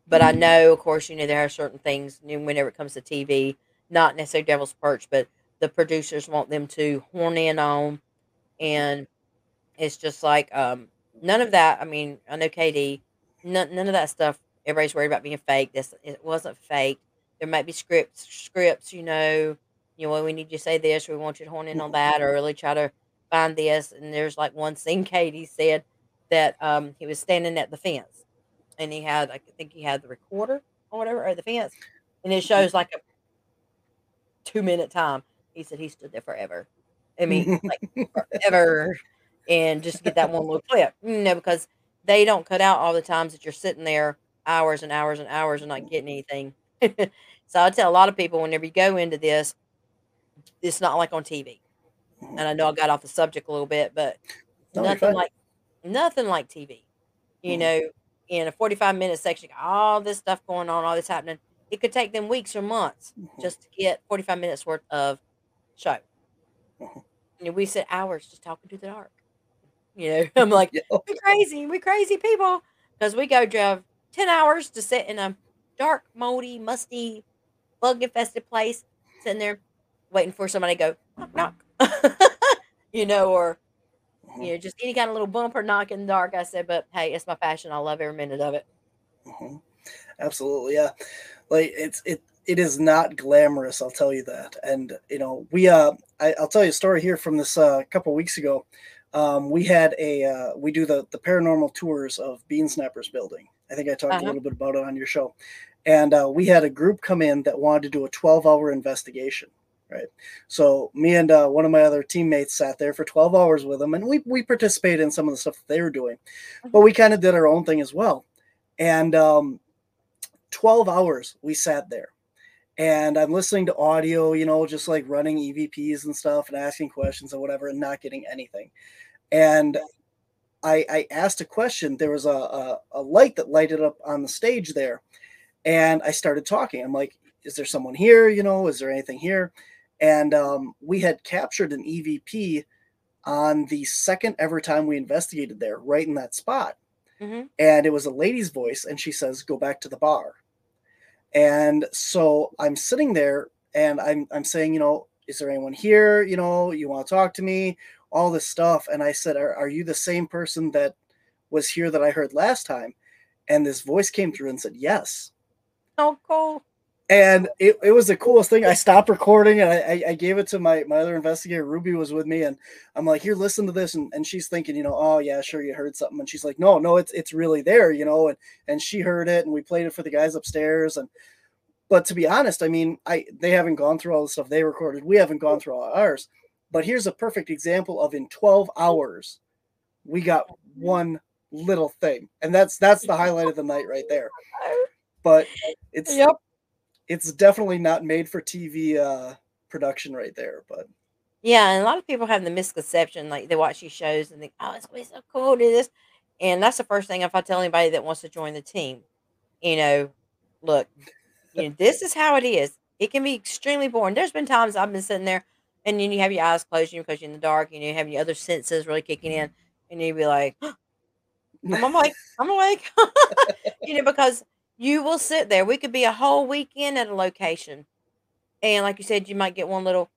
But I know, of course, you know there are certain things. Whenever it comes to TV, not necessarily Devil's Perch, but the producers want them to horn in on, and it's just like um, none of that. I mean, I know KD, none, none of that stuff. Everybody's worried about being fake. This it wasn't fake. There might be scripts, scripts, you know, you know, we need you to say this, we want you to hone in on that, or really try to find this. And there's like one scene Katie said that um, he was standing at the fence and he had, I think he had the recorder or whatever, or the fence, and it shows like a two minute time. He said he stood there forever. I mean, like forever. And just get that one little clip, you know, because they don't cut out all the times that you're sitting there hours and hours and hours and not getting anything. so I tell a lot of people whenever you go into this, it's not like on TV. And I know I got off the subject a little bit, but No, nothing like nothing like TV. You Mhm. know, in a 45 minute section, all this stuff going on, all this happening. It could take them weeks or months Mhm. just to get 45 minutes worth of show. Mhm. You know, we sit hours just talking to the dark. You know, I'm like, Yeah. we crazy, we crazy people. Because we go drive 10 hours to sit in a dark, moldy, musty, bug infested place, sitting there waiting for somebody to go knock knock. you know, or Mhm. you know, just any kind of little bump or knock in the dark. I said, but hey, it's my passion. I love every minute of it. Mhm. Absolutely, yeah. Like it's it it is not glamorous, I'll tell you that. And you know, we uh I, I'll tell you a story here from this uh, couple weeks ago. Um, we had a uh, we do the the paranormal tours of Bean Snappers building. I think I talked a Uh-huh. little bit about it on your show. And uh, we had a group come in that wanted to do a 12 hour investigation. Right. So me and uh, one of my other teammates sat there for 12 hours with them and we, we participated in some of the stuff that they were doing, but we kind of did our own thing as well. And um, 12 hours we sat there and I'm listening to audio, you know, just like running EVPs and stuff and asking questions or whatever and not getting anything. And I, I asked a question. There was a, a, a light that lighted up on the stage there. And I started talking. I'm like, is there someone here? You know, is there anything here? And um, we had captured an EVP on the second ever time we investigated there, right in that spot. hmm And it was a lady's voice. And she says, go back to the bar. And so I'm sitting there and I'm I'm saying, you know, is there anyone here? You know, you want to talk to me? All this stuff. And I said, are, are you the same person that was here that I heard last time? And this voice came through and said, yes. Oh, cool. and it, it was the coolest thing. I stopped recording and I, I gave it to my, my other investigator. Ruby was with me, and I'm like, "Here, listen to this." And, and she's thinking, you know, oh yeah, sure, you heard something. And she's like, "No, no, it's it's really there, you know." And and she heard it, and we played it for the guys upstairs. And but to be honest, I mean, I they haven't gone through all the stuff they recorded. We haven't gone through all ours. But here's a perfect example of in 12 hours, we got one little thing, and that's that's the highlight of the night right there. But it's Yep. it's definitely not made for TV uh, production right there. But Yeah, and a lot of people have the misconception, like they watch these shows and think, "Oh, it's gonna be so cool to do this," and that's the first thing if I tell anybody that wants to join the team, you know, look, you know, this is how it is. It can be extremely boring. There's been times I've been sitting there, and then you have your eyes closed, you because you're in the dark, and you have your other senses really kicking in, and you'd be like, "I'm awake, I'm awake," you know, because you will sit there. We could be a whole weekend at a location, and like you said, you might get one little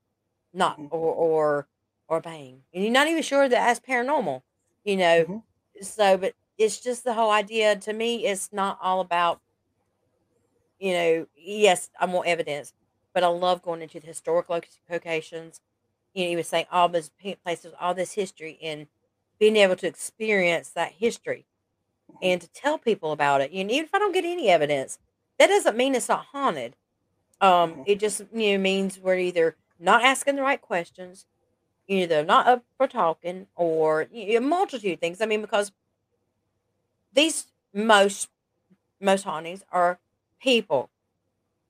knock Mhm. or or or bang, and you're not even sure that that's paranormal, you know. Mhm. So, but it's just the whole idea. To me, it's not all about, you know. Yes, I want evidence, but I love going into the historic locations. You know, you were saying all those places, all this history, and being able to experience that history and to tell people about it. And even if I don't get any evidence, that doesn't mean it's not haunted. Um, Mhm. it just you know means we're either not asking the right questions, either not up for talking, or a multitude of things. I mean, because these most most hauntings are people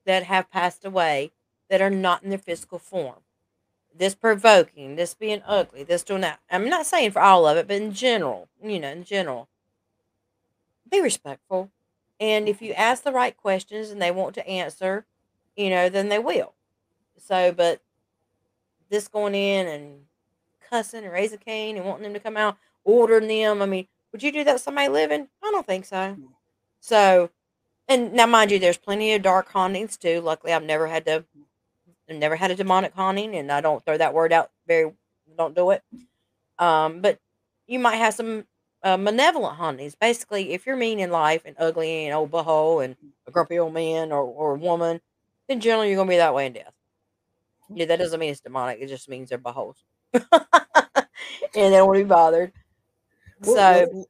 that have passed away that are not in their physical form. This provoking, this being ugly, this doing that. I'm not saying for all of it, but in general, you know, in general, be respectful. And if you ask the right questions and they want to answer, you know, then they will. So, but this going in and cussing and raising Cain and wanting them to come out, ordering them. I mean, would you do that to somebody living? I don't think so. So, and now mind you, there's plenty of dark hauntings too. Luckily, I've never had to, I've never had a demonic haunting, and I don't throw that word out very, don't do it. Um, but you might have some uh, malevolent hauntings. Basically, if you're mean in life and ugly and old boho and a grumpy old man or, or woman, then generally you're gonna be that way in death. Yeah, that doesn't mean it's demonic. It just means they're buttholes, and they don't want to be bothered. Well, So look-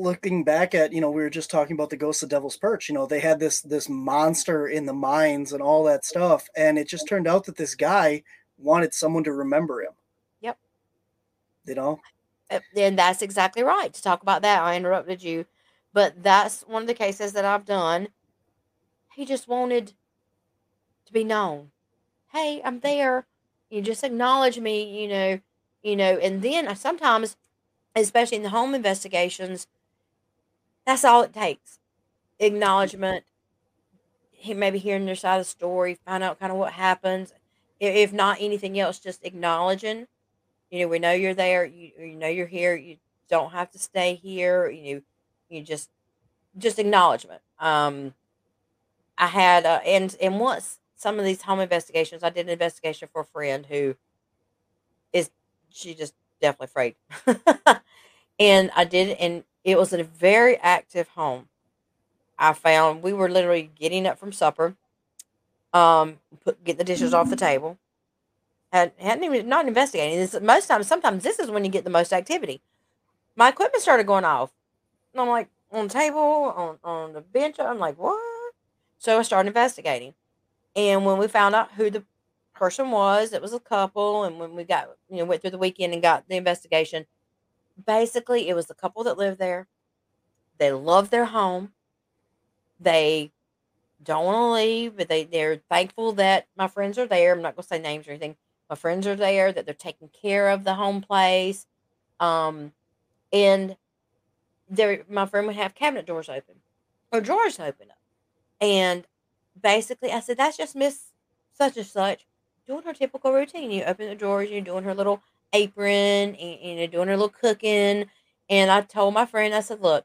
looking back at you know we were just talking about the ghost of devil's perch you know they had this this monster in the mines and all that stuff and it just turned out that this guy wanted someone to remember him Yep. you know And that's exactly right. To talk about that, I interrupted you, but that's one of the cases that I've done. He just wanted to be known. Hey, I'm there. You just acknowledge me, you know, you know, and then I sometimes, especially in the home investigations, that's all it takes. Acknowledgement. He maybe hearing their side of the story, find out kind of what happens. If not anything else, just acknowledging you know, we know you're there. You you know you're here. You don't have to stay here. You know, you just just acknowledgement. Um, I had uh, and and once some of these home investigations, I did an investigation for a friend who is she just definitely afraid, and I did, and it was a very active home. I found we were literally getting up from supper, um, put get the dishes off the table. Had hadn't even not investigating. This most times sometimes this is when you get the most activity. My equipment started going off. And i'm like on the table on on the bench. I'm like what? So i started investigating. And when we found out who the person was it was a couple and when we got you know went through the weekend and got the investigation basically it was the couple that lived there. They love their home. They don't want to leave but they they're thankful that my friends are there. I'm not going to say names or anything. My friends are there that they're taking care of the home place. Um and there my friend would have cabinet doors open or drawers open up. And basically i said that's just miss such and such doing her typical routine. You open the drawers you're doing her little apron and, and doing her little cooking and i told my friend i said look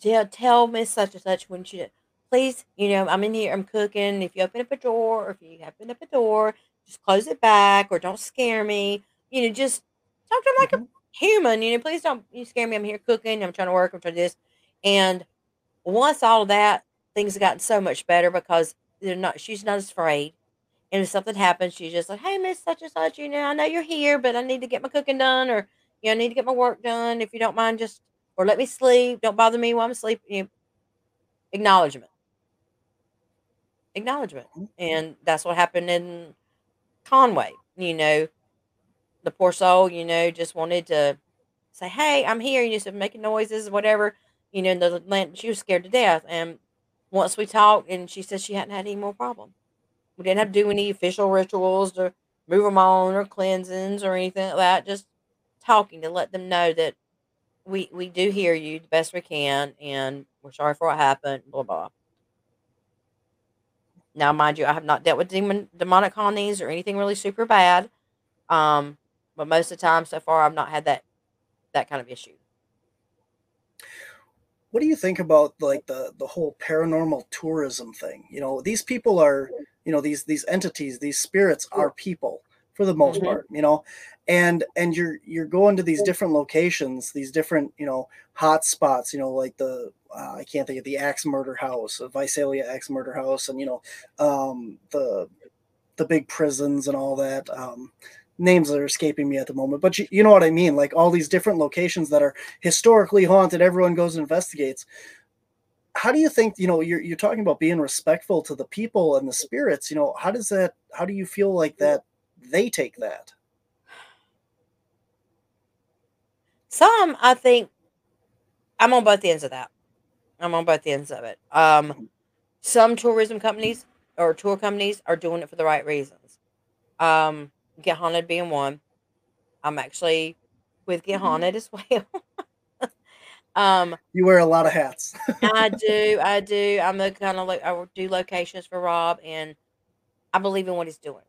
tell, tell miss such and such when she please you know i'm in here i'm cooking if you open up a door or if you open up a door just close it back or don't scare me. You know, just talk to him like a mm-hmm. human. You know, please don't you scare me. I'm here cooking. I'm trying to work. I'm trying to do this. And once all of that things have gotten so much better because they're not. She's not as afraid. And if something happens, she's just like, "Hey, Miss Such and Such, you know, I know you're here, but I need to get my cooking done, or you know, I need to get my work done. If you don't mind, just or let me sleep. Don't bother me while I'm asleep." You know, acknowledgement, acknowledgement, Mhm. and that's what happened in Conway. You know, the poor soul, you know, just wanted to say, "Hey, I'm here." You know, making noises, whatever. You know, and the land, she was scared to death. And once we talked, and she said she hadn't had any more problem. We didn't have to do any official rituals to move them on or cleansings or anything like that. Just talking to let them know that we we do hear you the best we can, and we're sorry for what happened. Blah blah. Now, mind you, I have not dealt with demon demonic colonies or anything really super bad. Um, but most of the time so far, I've not had that that kind of issue. What do you think about like the the whole paranormal tourism thing? You know, these people are, you know, these these entities, these spirits are people for the most Mhm. part, you know. And and you're you're going to these different locations, these different, you know, hot spots, you know, like the uh, I can't think of the Axe Murder House, the Villisca Axe Murder House, and you know, um, the the big prisons and all that. Um, names that are escaping me at the moment, but you, you know what I mean. Like all these different locations that are historically haunted. Everyone goes and investigates. How do you think? You know, you're you're talking about being respectful to the people and the spirits. You know, how does that? How do you feel like that? They take that. Some, I think, I'm on both ends of that. I'm on both ends of it. Um, some tourism companies or tour companies are doing it for the right reasons. Um, Get Haunted being one. I'm actually with Get Mhm. Haunted as well. um, You wear a lot of hats. I do, I do. I'm the kind of like I do locations for Rob, and I believe in what he's doing.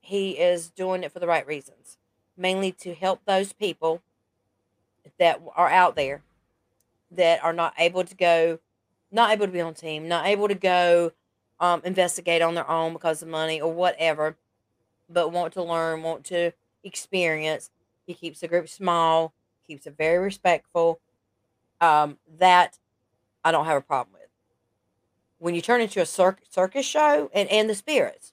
He is doing it for the right reasons, mainly to help those people that are out there that are not able to go, not able to be on team, not able to go um, investigate on their own because of money or whatever, but want to learn, want to experience. He keeps the group small, keeps it very respectful. Um, that I don't have a problem with. When you turn into a circ- circus show and, and the spirits,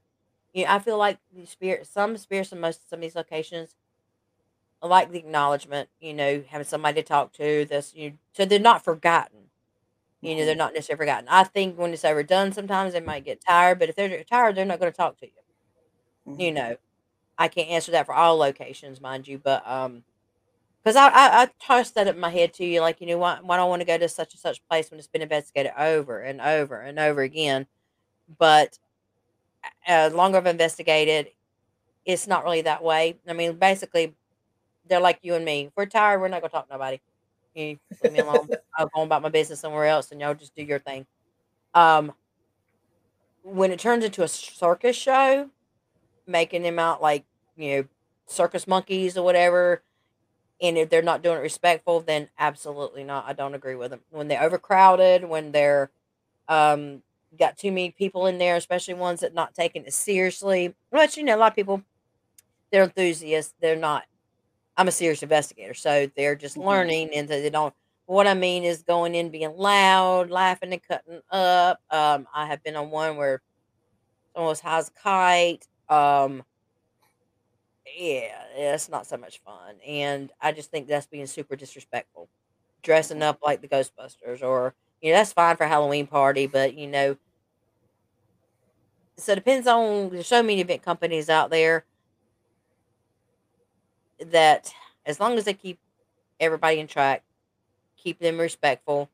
you know, I feel like the spirit, some spirits in most some of these locations, I like the acknowledgement, you know, having somebody to talk to. This, you know, so they're not forgotten. You know, they're not necessarily forgotten. I think when it's overdone, sometimes they might get tired. But if they're tired, they're not going to talk to you. You Mhm. know, I can't answer that for all locations, mind you, but um, because I, I I tossed that up in my head to you, like you know, why why do I want to go to such and such place when it's been investigated over and over and over again? But uh, longer I've investigated, it's not really that way. I mean, basically, they're like you and me. If we're tired, we're not gonna talk to nobody. You leave me alone. I'll go about my business somewhere else, and y'all just do your thing. Um, when it turns into a circus show, making them out like you know circus monkeys or whatever, and if they're not doing it respectful, then absolutely not. I don't agree with them. When they're overcrowded, when they're um got too many people in there, especially ones that not taking it seriously. But you know, a lot of people they're enthusiasts. They're not. I'm a serious investigator, so they're just Mhm. learning, and they don't. What I mean is going in, being loud, laughing, and cutting up. Um, I have been on one where someone was high as a kite. Um, yeah, it's not so much fun, and I just think that's being super disrespectful. Dressing up like the Ghostbusters, or you know, that's fine for a Halloween party, but you know, so it depends on. There's so many event companies out there that, as long as they keep everybody in track, keep them respectful.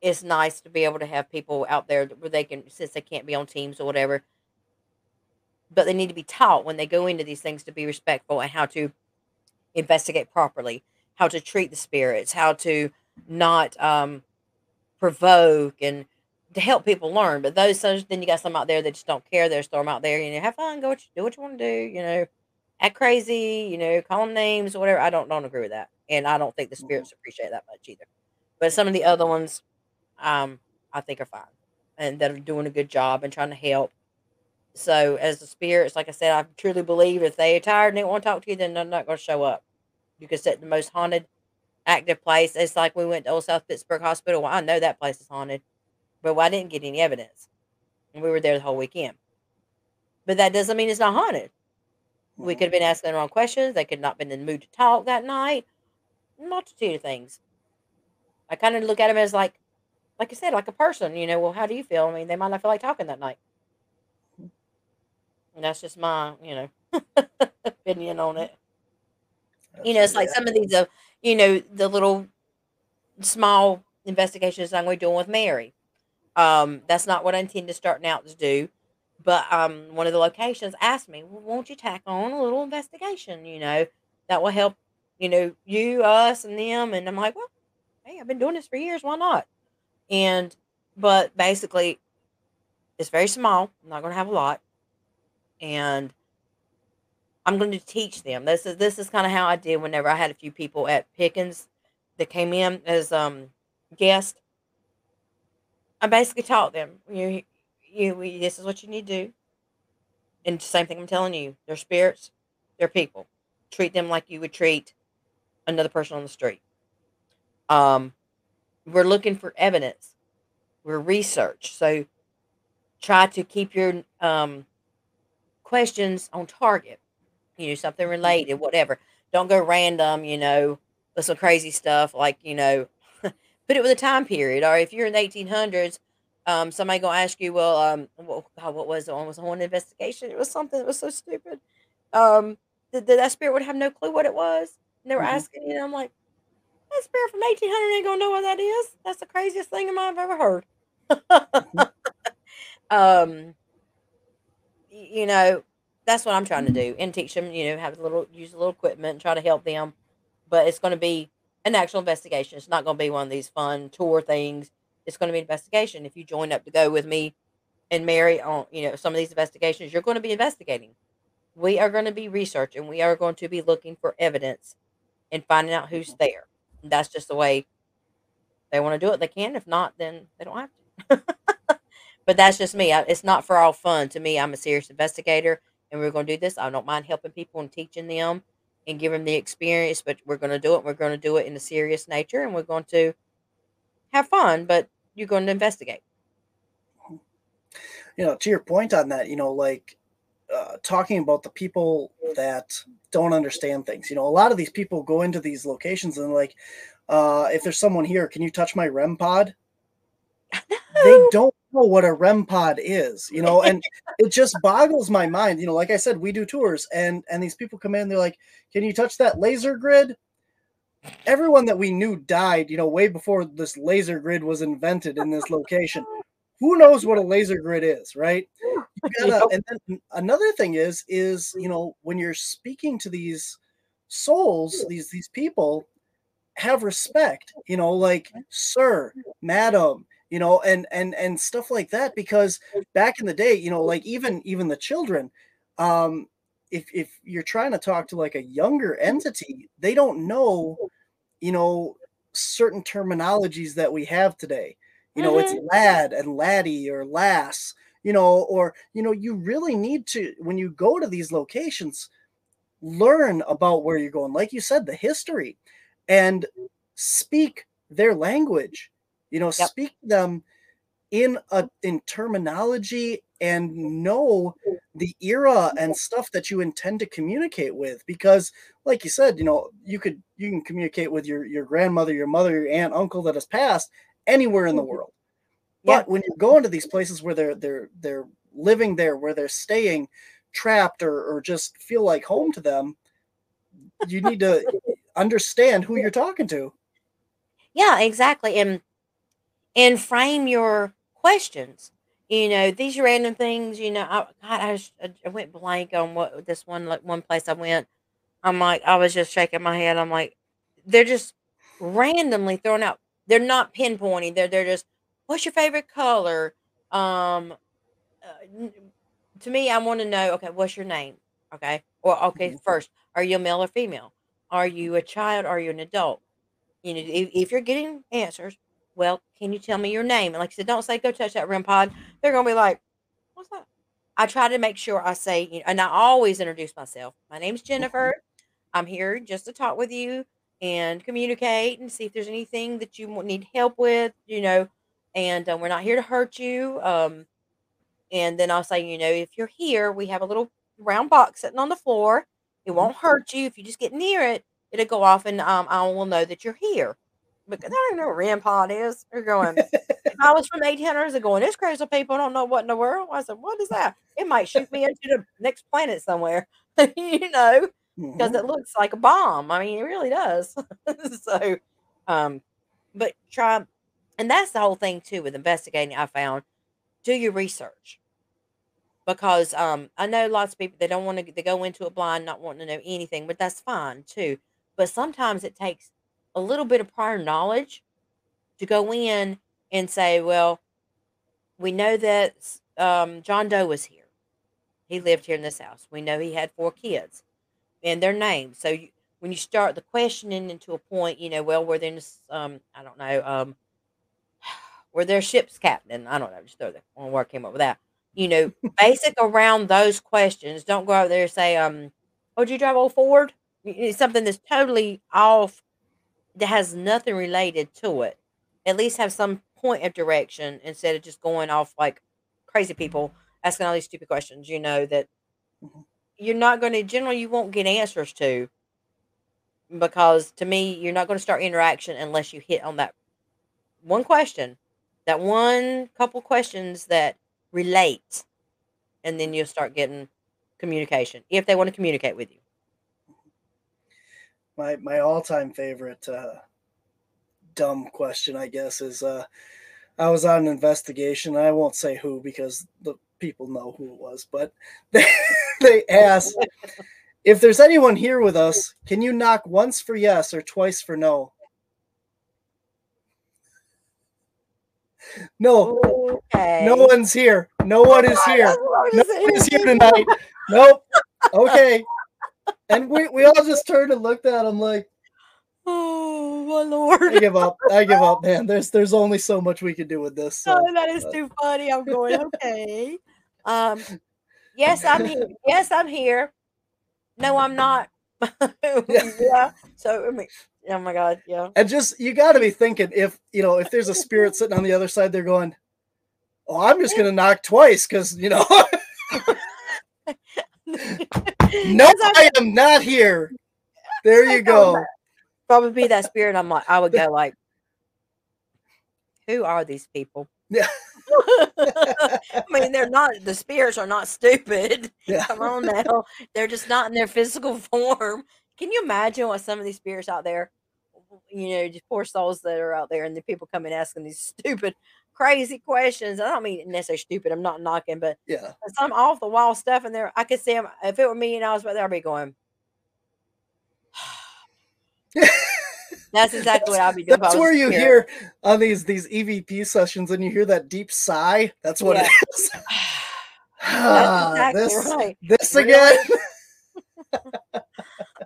It's nice to be able to have people out there where they can, since they can't be on teams or whatever, but they need to be taught when they go into these things to be respectful and how to investigate properly, how to treat the spirits, how to not um, provoke and to help people learn. But those, those then you got some out there that just don't care. Just throw out there. You know, have fun, go what you, do what you want to do. You know, act crazy. You know, call them names whatever. I don't don't agree with that, and I don't think the spirits appreciate that much either. But some of the other ones, um, I think are fine and that are doing a good job and trying to help. So as the spirits, like I said, I truly believe if they are tired and they want to talk to you, then they're not going to show up. You can set the most haunted, active place. It's like we went to Old South Pittsburgh Hospital. Well, I know that place is haunted. but I didn't get any evidence. And we were there the whole weekend. But that doesn't mean it's not haunted. We could have been mm-hmm. asking the wrong questions. They could not been in the mood to talk that night. Multitude of things. I kind of look at them as like, like I said, like a person. You know, well, how do you feel? I mean, they might not feel like talking that night. And that's just my, you know, opinion on it. You know, it's like some of these, uh, you know, the little small investigations I'm going to be doing with Mary. Um, that's not what I intend to starting out to do. But um, one of the locations asked me, well, won't you tack on a little investigation, you know, that will help, you know, you, us, and them. And I'm like, well, hey, I've been doing this for years. Why not? And, but basically, it's very small. I'm not going to have a lot. And I'm going to teach them. This is this is kind of how I did whenever I had a few people at Pickens that came in as um guests. I basically taught them, you you this is what you need to do. And same thing I'm telling you, they're spirits, they're people. Treat them like you would treat another person on the street. Um, we're looking for evidence. We're research. So try to keep your um, questions on target you know, something related, whatever. Don't go random, you know, with some crazy stuff like, you know, put it with a time period. Or if you're in the 1800s, um, somebody gonna ask you, well, um, what, God, what was it? Was a horn investigation. It was something that was so stupid. Um, that, that spirit would have no clue what it was. And they were mm-hmm. asking, you know, I'm like, that spirit from 1800 ain't gonna know what that is. That's the craziest thing I've ever heard. Mm-hmm. um, you know, that's what I'm trying to do and teach them, you know, have a little, use a little equipment and try to help them. But it's going to be an actual investigation. It's not going to be one of these fun tour things. It's going to be an investigation. If you join up to go with me and Mary on, you know, some of these investigations, you're going to be investigating. We are going to be researching. We are going to be looking for evidence and finding out who's mm-hmm. there. And that's just the way they want to do it. They can. If not, then they don't have to. but that's just me. It's not for all fun. To me, I'm a serious investigator and we're going to do this. I don't mind helping people and teaching them and giving them the experience, but we're going to do it. We're going to do it in a serious nature and we're going to have fun, but you're going to investigate. You know, to your point on that, you know, like uh, talking about the people that don't understand things. You know, a lot of these people go into these locations and like, uh, if there's someone here, can you touch my REM pod? They don't know what a REM pod is, you know, and it just boggles my mind. You know, like I said, we do tours and and these people come in, they're like, Can you touch that laser grid? Everyone that we knew died, you know, way before this laser grid was invented in this location. Who knows what a laser grid is, right? Gotta, and then another thing is, is you know, when you're speaking to these souls, these these people, have respect, you know, like sir, madam, you know and and and stuff like that because back in the day you know like even even the children um if if you're trying to talk to like a younger entity they don't know you know certain terminologies that we have today. You know mm-hmm. it's lad and laddie or lass you know or you know you really need to when you go to these locations learn about where you're going. Like you said the history and speak their language you know yep. speak them in a in terminology and know the era and stuff that you intend to communicate with. Because like you said you know you could you can communicate with your your grandmother your mother your aunt uncle that has passed anywhere in the mm-hmm. world. But when you're going to these places where they're they're they're living there where they're staying trapped or, or just feel like home to them you need to understand who you're talking to. Yeah exactly. And and frame your questions. You know, these random things, you know, I, God, I, I went blank on what this one, like one place I went. I'm like, I was just shaking my head. I'm like, they're just randomly throwing out. They're not pinpointing. They're, they're just, what's your favorite color? Um, uh, to me, I want to know, okay, what's your name? Okay. Or, okay, mm-hmm. first, are you a male or female? Are you a child? Are you an adult? You know, if, if you're getting answers, well, can you tell me your name? And like I said, don't say go touch that REM pod. They're gonna be like, what's that? I try to make sure I say, you know, and I always introduce myself. My name's Jennifer. I'm here just to talk with you and communicate and see if there's anything that you need help with. You know, and um, we're not here to hurt you. Um, and then I'll say, you know, if you're here, we have a little round box sitting on the floor. It Mhm. won't hurt you if you just get near it. It'll go off, and um, I will know that you're here. Because I don't even know what REM pod is. You're going. I was from 1800s and going, this crazy people don't know what in the world. I said, what is that? It might shoot me into the next planet somewhere, you know, because Mhm. it looks like a bomb. I mean, it really does. so, um, but try, and that's the whole thing too with investigating. I found do your research because um, I know lots of people they don't want to they go into it blind, not wanting to know anything, but that's fine too. But sometimes it takes a little bit of prior knowledge to go in and say, well, we know that um, John Doe was here. He lived here in this house. We know he had four kids and their names. So you, when you start the questioning into a point, you know, well, were this, um, I don't know, um, were their ship's captain? I don't know. Just throw that one word came up with that. You know, basic around those questions. Don't go out there and say, um, oh, did you drive old Ford? It's something that's totally off that has nothing related to it. At least have some point of direction instead of just going off like crazy people asking all these stupid questions, you know, that Mhm. you're not going to, generally, you won't get answers to because to me, you're not going to start interaction unless you hit on that one question, that one couple questions that relate, and then you'll start getting communication if they want to communicate with you. My my all-time favorite uh dumb question i guess is uh i was on an investigation. I won't say who because the people know who it was but they, they asked if there's anyone here with us can you knock once for yes or twice for no? No. Okay. no one's here. No one is here. That's what I was no one is here tonight. Nope. Okay and we, we all just turned and looked at him like Oh my lord! I give up. I give up, man. There's there's only so much we can do with this. So. Oh, that is too funny. I'm going okay. Um, yes, I'm here. Yes, I'm here. No, I'm not. yeah. So I mean, oh my god, yeah. And just you got to be thinking if you know if there's a spirit sitting on the other side, they're going, "Oh, I'm just gonna knock twice because you know, no, I'm- not here." There you go. probably be that spirit. I'm like, I would go like, who are these people? Yeah. I mean, they're not. The spirits are not stupid. Yeah. Come on now, they're just not in their physical form. Can you imagine what some of these spirits out there? You know, just poor souls that are out there, and the people come in asking these stupid, crazy questions. I don't mean necessarily stupid. I'm not knocking, but Yeah. some off the wall stuff in there. I could see them. If it were me and I was right there, I'd be going. That's exactly what I'd be doing. That's where you hear on these these EVP sessions, and you hear that deep sigh. That's what Yeah. it is. That's exactly this right. this Really? again.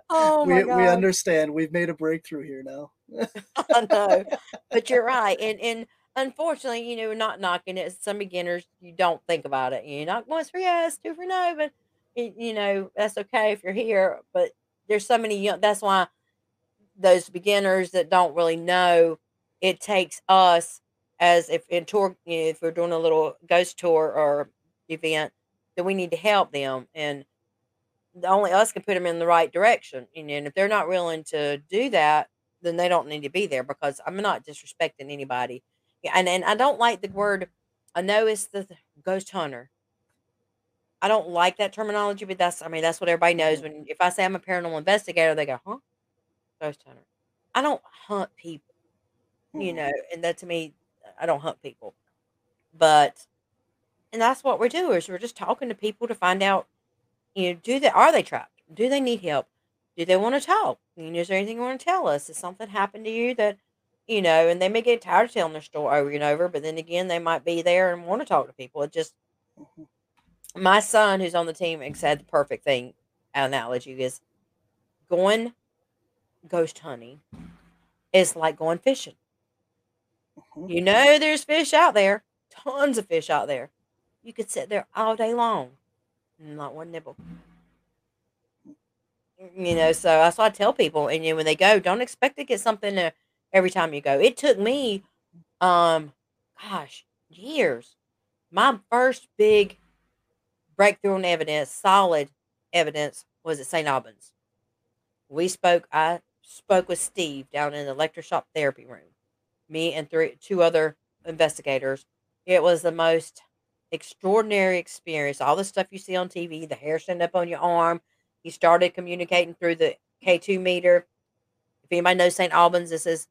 Oh my we god. we understand. We've made a breakthrough here now. I know, but you're right, and and unfortunately, you know, not knocking it. Some beginners, you don't think about it. You knock once for yes, two for no, but y- you know that's okay if you're here. But there's so many young. That's why those beginners that don't really know, it takes us as if in tour, you know, if we're doing a little ghost tour or event, that we need to help them and. Only us can put them in the right direction, you know, and if they're not willing to do that, then they don't need to be there because I'm not disrespecting anybody. And and I don't like the word. I know it's the ghost hunter. I don't like that terminology, but that's I mean that's what everybody knows. When if I say I'm a paranormal investigator, they go, "Huh, ghost hunter." I don't hunt people, you Mhm. know, and that to me, I don't hunt people. But and that's what we're doing is we're just talking to people to find out, you know, do they are they trapped? Do they need help? Do they want to talk? You know, is there anything you want to tell us? Has something happened to you that, you know, and they may get tired of telling their story over and over, but then again, they might be there and want to talk to people. It just, Mhm. my son who's on the team said the perfect thing analogy is going ghost hunting is like going fishing. Mhm. You know, there's fish out there, tons of fish out there. You could sit there all day long not one nibble. You know, so that's what I tell people. And you know, when they go, don't expect to get something uh, every time you go. It took me, um, gosh, years. My first big breakthrough on evidence, solid evidence, was at St. Albans. We spoke, I spoke with Steve down in the electroshock therapy room. Me and three two other investigators. It was the most extraordinary experience. All the stuff you see on TV, the hair standing up on your arm. He started communicating through the K2 meter. If anybody knows St. Albans, this is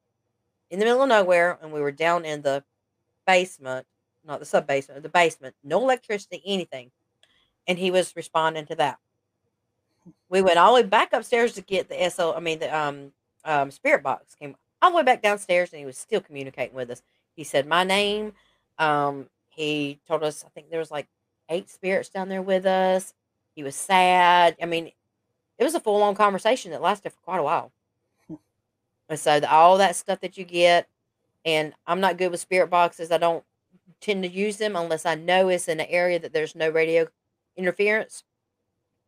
in the middle of nowhere, and we were down in the basement, not the sub basement, the basement, no electricity, anything. And he was responding to that. We went all the way back upstairs to get the SO, I mean, the um, um, spirit box came all the way back downstairs, and he was still communicating with us. He said my name. Um, he told us, I think there was like eight spirits down there with us. He was sad. I mean, it was a full on conversation that lasted for quite a while. And so the, all that stuff that you get, and I'm not good with spirit boxes. I don't tend to use them unless I know it's in an area that there's no radio interference,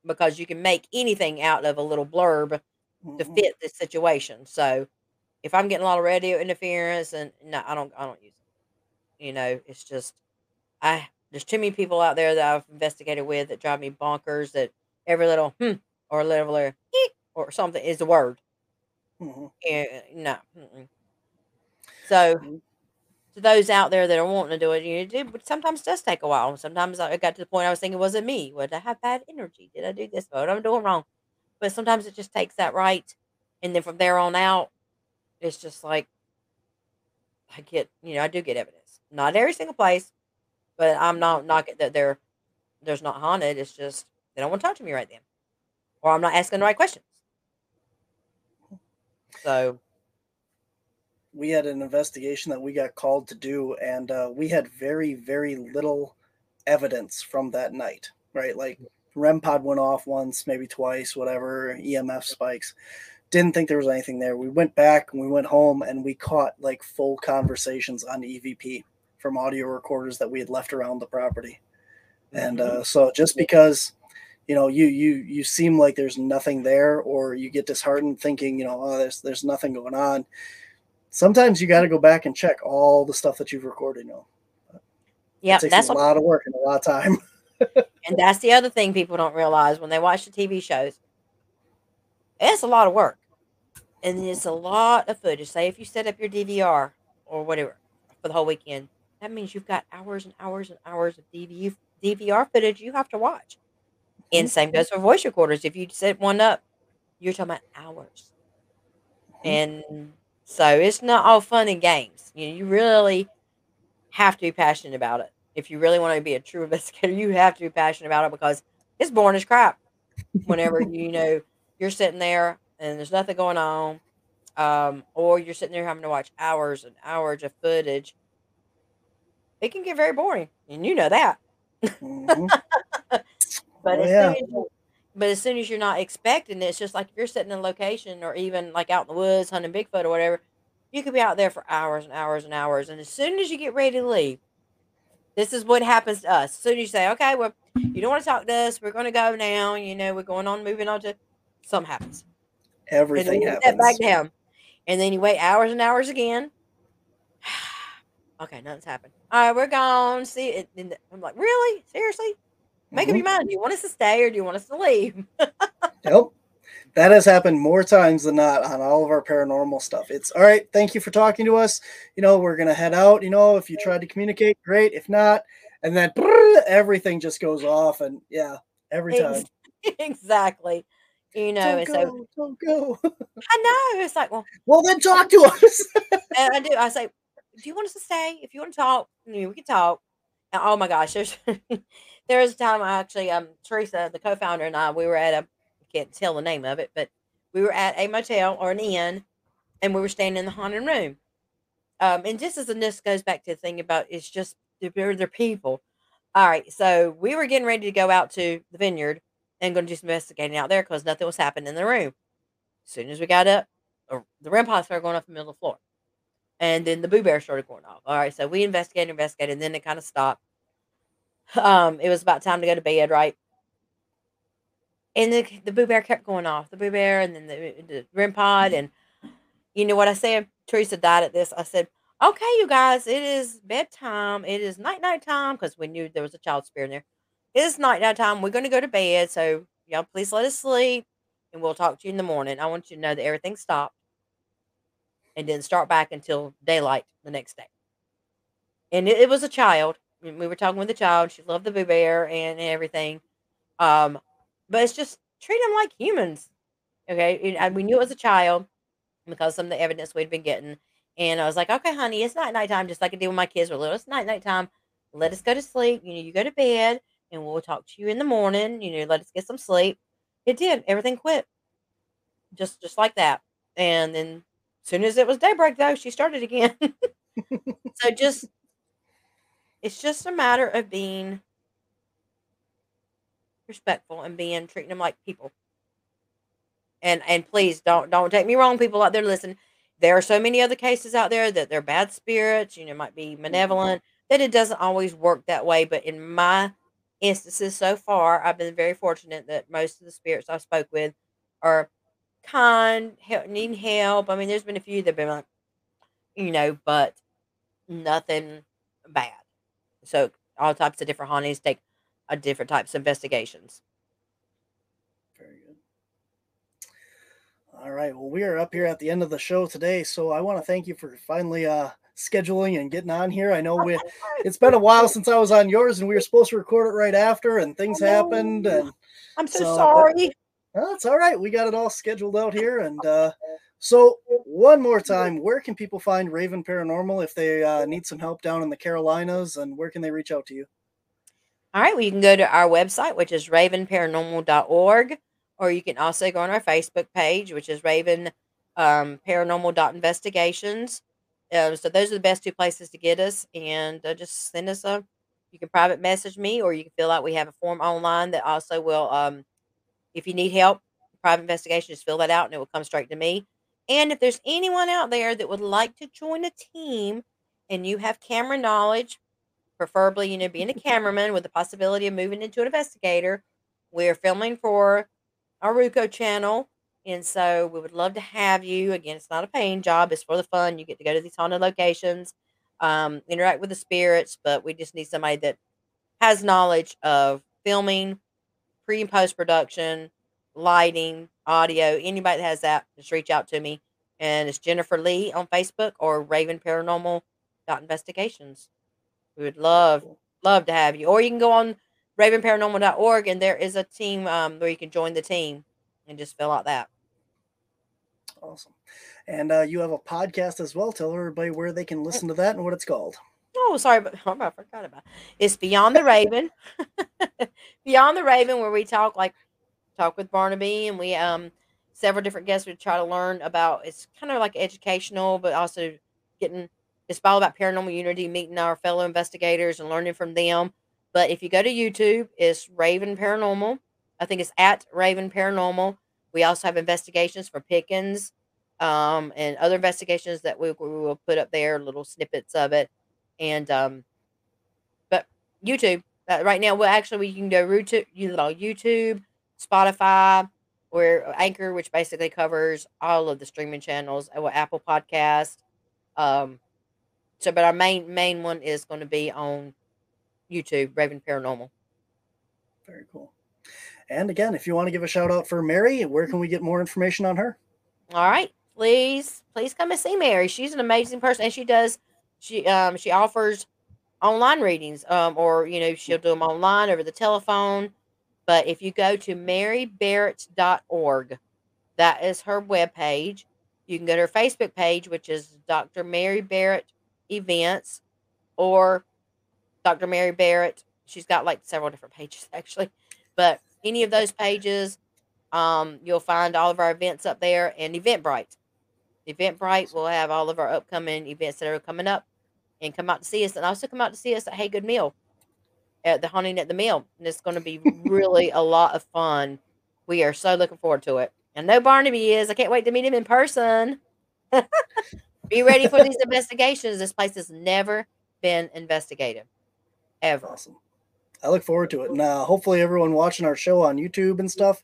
because you can make anything out of a little blurb to fit the situation. So if I'm getting a lot of radio interference, and no, I don't, I don't use it. You know, it's just I there's too many people out there that I've investigated with that drive me bonkers. That every little hmm or little or something is the word. Mhm. Yeah, no. mm-mm. So Mhm. to those out there that are wanting to do it, you do, but sometimes it does take a while. Sometimes I got to the point I was thinking, was it me? Would I have bad energy? Did I do this? What I'm doing wrong? But sometimes it just takes that right, and then from there on out, it's just like I get, you know, I do get evidence. Not every single place, but I'm not knocking that they're there's not haunted. It's just they don't want to talk to me right then, or I'm not asking the right questions. So we had an investigation that we got called to do, and uh, we had very, very little evidence from that night. Right, like REM pod went off once, maybe twice, whatever. EMF spikes. Didn't think there was anything there. We went back and we went home and we caught like full conversations on EVP from audio recorders that we had left around the property. And uh, so just because you know you you you seem like there's nothing there or you get disheartened thinking you know oh there's there's nothing going on sometimes you got to go back and check all the stuff that you've recorded you know yeah, it takes that's a lot of work and a lot of time And that's the other thing people don't realize when they watch the TV shows. It's a lot of work. And it's a lot of footage. Say if you set up your DVR or whatever for the whole weekend, that means you've got hours and hours and hours of DV, DVR footage you have to watch. And same goes for voice recorders. If you set one up, you're talking about hours. And so it's not all fun and games. You know, you really have to be passionate about it. If you really want to be a true investigator, you have to be passionate about it because it's boring as crap. Whenever you know you're sitting there and there's nothing going on, um, or you're sitting there having to watch hours and hours of footage, it can get very boring, and you know that. Mhm. But Oh, as yeah. soon as you, but as soon as you're not expecting it, it's just like if you're sitting in a location or even like out in the woods hunting Bigfoot or whatever, you could be out there for hours and hours and hours. And as soon as you get ready to leave, this is what happens to us. As soon as you say, okay, well, you don't want to talk to us, we're going to go now. You know, we're going on, moving on to something happens. Everything step back down. And then you wait hours and hours again. okay, nothing's happened. All right, we're gone. See it. And I'm like, really? Seriously? Make up Mhm. your mind. Do you want us to stay or do you want us to leave? yep that has happened more times than not on all of our paranormal stuff it's all right thank you for talking to us you know we're gonna head out you know if you tried to communicate great if not and then everything just goes off and yeah every time exactly. You know, don't go, so don't go I know it's like, well, well then talk to us and I do. I say, do you want us to stay? If you want to talk, you know, we can talk. And oh my gosh, there's there was a time I actually um Teresa, the co-founder, and I we were at a I can't tell the name of it, but we were at a motel or an inn, and we were staying in the haunted room. Um, and just as this goes back to the thing about it's just they're, they're people. All right, so we were getting ready to go out to the vineyard and going to do some investigating out there because nothing was happening in the room. As soon as we got up, the REM pods started going off the middle of the floor. And then the boo bear started going off. All right, so we investigated, investigated, and then it kind of stopped. Um, it was about time to go to bed, right? And the the boo bear kept going off, the boo bear, and then the the REM pod, and you know what I said? Teresa died at this. I said, Okay, you guys, it is bedtime. It is night night time because we knew there was a child spirit in there. It is night night time. We're going to go to bed. So, y'all, please let us sleep and we'll talk to you in the morning. I want you to know that everything stopped and didn't start back until daylight the next day. And it, it was a child. We were talking with a child. She loved the Boo Bear and everything. Um, but it's just treat them like humans. Okay. And we knew it was a child because some of the evidence we'd been getting. And I was like, okay, honey, it's night night time, just like I did when my kids were little. It's night night time. Let us go to sleep. You know, you go to bed and we'll talk to you in the morning. You know, let us get some sleep. It did. Everything quit. Just just like that. And then as soon as it was daybreak though, she started again. so just it's just a matter of being respectful and being treating them like people. And and please don't don't take me wrong, people out there listen. There are so many other cases out there that they're bad spirits, you know, might be mm-hmm. malevolent, that it doesn't always work that way. But in my instances so far, I've been very fortunate that most of the spirits I spoke with are kind, help, needing help. I mean, there's been a few that have been like, you know, but nothing bad. So all types of different hauntings take a different types of investigations. Very good. All right. Well, we are up here at the end of the show today, so I want to thank you for finally uh scheduling and getting on here. I know we it's been a while since I was on yours and we were supposed to record it right after and things happened and I'm so, so sorry. That's all right. We got it all scheduled out here and uh so one more time, where can people find Raven Paranormal if they uh, need some help down in the Carolinas and where can they reach out to you? All right, well, you can go to our website, which is ravenparanormal.org, or you can also go on our Facebook page, which is Raven um, Paranormal.investigations. Um, so those are the best two places to get us. And uh, just send us a, you can private message me, or you can fill out. We have a form online that also will, um, if you need help, private investigation, just fill that out and it will come straight to me. And if there's anyone out there that would like to join a team and you have camera knowledge, preferably, you know, being a cameraman with the possibility of moving into an investigator, we're filming for our Roku channel. And so we would love to have you. Again, it's not a paying job, it's for the fun. You get to go to these haunted locations, um, interact with the spirits, but we just need somebody that has knowledge of filming, pre and post production, lighting, audio. Anybody that has that, just reach out to me. And it's Jennifer Lee on Facebook or Raven Paranormal Investigations. We would love love to have you. Or you can go on ravenparanormal.org and there is a team um, where you can join the team and just fill out that. Awesome. And uh, you have a podcast as well. Tell everybody where they can listen to that and what it's called. Oh, sorry, but oh, I forgot about it. It's Beyond the Raven. Beyond the Raven, where we talk like talk with Barnaby and we um several different guests we try to learn about it's kind of like educational, but also getting it's all about paranormal unity, meeting our fellow investigators and learning from them. But if you go to YouTube, it's Raven Paranormal. I think it's at Raven Paranormal. We also have investigations for Pickens um, and other investigations that we, we will put up there, little snippets of it. And um, but YouTube uh, right now, well, actually, we can go YouTube, YouTube, Spotify, or Anchor, which basically covers all of the streaming channels, uh, Apple Podcast. Um, so, but our main main one is going to be on YouTube, Raven Paranormal. Very cool. And again, if you want to give a shout out for Mary, where can we get more information on her? All right, please, please come and see Mary. She's an amazing person, and she does she um she offers online readings um or you know she'll do them online over the telephone. But if you go to marybarrett.org, that is her webpage. You can go to her Facebook page, which is Dr. Mary Barrett events or Dr. Mary Barrett. She's got like several different pages actually, but any of those pages, um, you'll find all of our events up there and Eventbrite. Eventbrite will have all of our upcoming events that are coming up and come out to see us and also come out to see us at Hagood Mill at the Haunting at the Mill. And it's going to be really a lot of fun. We are so looking forward to it. And no Barnaby is. I can't wait to meet him in person. Be ready for these investigations. This place has never been investigated, ever. Awesome. I look forward to it. And uh, hopefully, everyone watching our show on YouTube and stuff,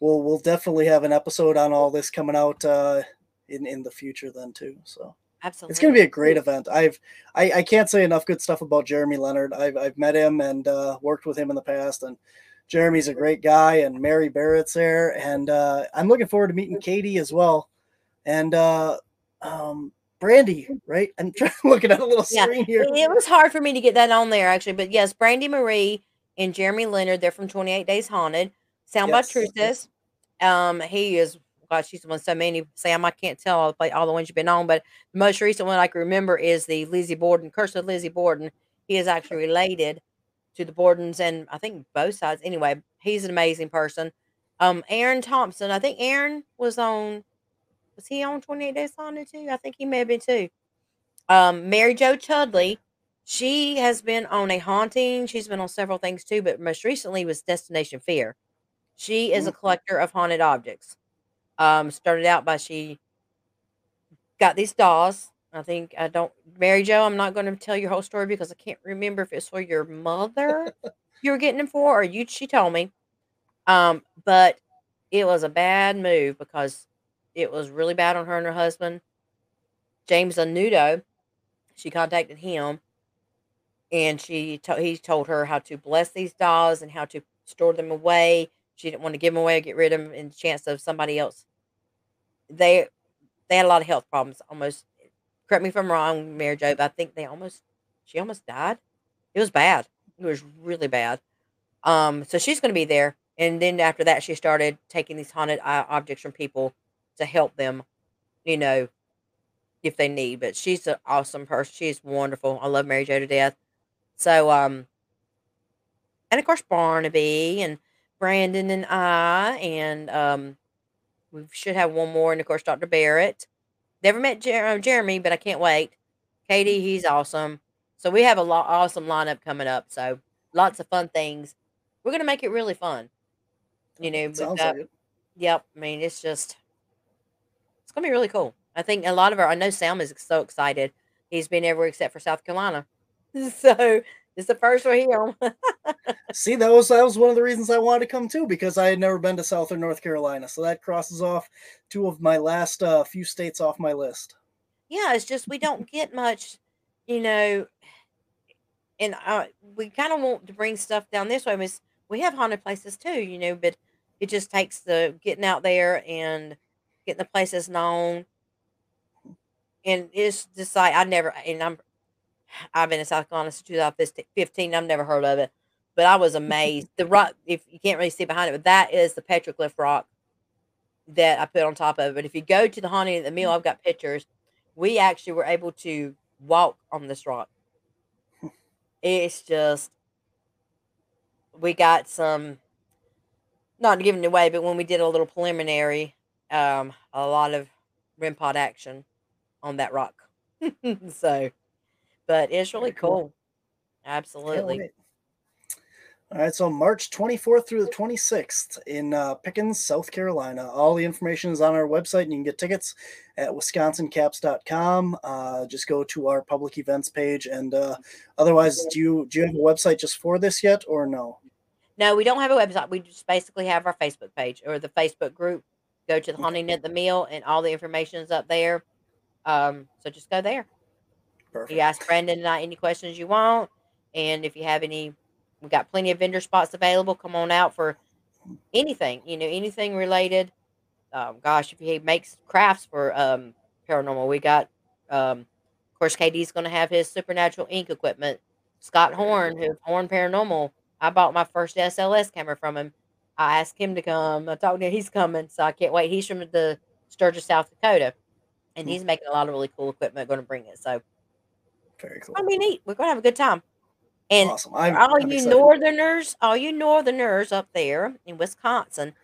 we'll we'll definitely have an episode on all this coming out uh, in in the future then too. So Absolutely. It's going to be a great event. I've I, I can't say enough good stuff about Jeremy Leonard. I've I've met him and uh, worked with him in the past, and Jeremy's a great guy, and Mary Barrett's there, and uh, I'm looking forward to meeting Katie as well, and uh, um, Brandy. Right? I'm trying looking at a little Yeah, screen here. It, was hard for me to get that on there actually, but yes, Brandy Marie and Jeremy Leonard, they're from 28 Days Haunted. Sound by Yes. Truthess. Um, he is God, she's won so many. Sam, I can't tell all, like, all the ones you've been on, but the most recent one I can remember is the Lizzie Borden, Curse of Lizzie Borden. He is actually related to the Bordens and I think both sides. Anyway, he's an amazing person. Um, Aaron Thompson, I think Aaron was on was he on 28 Days Haunted too? I think he may have been too. Um, Mary Jo Chudley, she has been on a haunting. She's been on several things too, but most recently was Destination Fear. She is a collector of haunted objects. Um, started out by she got these dolls. I think I don't Mary Jo, I'm not going to tell your whole story because I can't remember if it's for your mother you were getting them for or you she told me. Um, but it was a bad move because it was really bad on her and her husband. James Anudo, she contacted him and she to- he told her how to bless these dolls and how to store them away. She didn't want to give them away or get rid of them in chance of somebody else. They they had a lot of health problems. Almost correct me if I'm wrong, Mary Jo, but I think they almost she almost died. It was bad. It was really bad. Um, so she's going to be there, and then after that, she started taking these haunted objects from people to help them, you know, if they need. But she's an awesome person. She's wonderful. I love Mary Jo to death. So, um, and of course Barnaby and Brandon and I, and um, we should have one more, and of course Dr. Barrett. Never met Jer- uh, Jeremy, but I can't wait. Katie, he's awesome. So we have a lot awesome lineup coming up. So lots of fun things. We're gonna make it really fun. You know, we've Sounds got- like. Yep. I mean, it's just it's gonna be really cool. I think a lot of our I know Sam is so excited. He's been everywhere except for South Carolina. So it's the first for here. See, that was that was one of the reasons I wanted to come too because I had never been to Southern North Carolina, so that crosses off two of my last uh, few states off my list. yeah, it's just we don't get much, you know, and uh, we kind of want to bring stuff down this way. Miss, we have haunted places too, you know, but it just takes the getting out there and getting the places known. And it's just like I never, and I'm, I've been in South Carolina since 2015. I've never heard of it, but I was amazed. The rock, if you can't really see behind it, but that is the petroglyph rock that I put on top of it. But if you go to the haunting at the mill, I've got pictures. We actually were able to walk on this rock. It's just we got some not giving it away, but when we did a little preliminary, um, a lot of REM pod action on that rock. so, but it's really cool. Absolutely. All right, so March 24th through the 26th in uh, Pickens, South Carolina. All the information is on our website, and you can get tickets at wisconsincaps.com. Uh, just go to our public events page, and uh, otherwise, do you do you have a website just for this yet, or no? No, we don't have a website. We just basically have our Facebook page or the Facebook group. Go to the haunting at the mill, and all the information is up there. Um, so just go there. Perfect. You ask Brandon and I any questions you want, and if you have any, we've got plenty of vendor spots available. Come on out for anything, you know, anything related. Um, gosh, if he makes crafts for um, paranormal, we got. Um, of course, KD's going to have his Supernatural Inc equipment. Scott Horn, who's Horn Paranormal. I bought my first SLS camera from him. I asked him to come. I talked to him he's coming, so I can't wait. He's from the Sturgis, South Dakota, and Hmm. he's making a lot of really cool equipment. Going to bring it, so Very cool. gonna be neat. We're gonna have a good time. And Awesome. I'm, all I'm you excited. northerners, all you northerners up there in Wisconsin,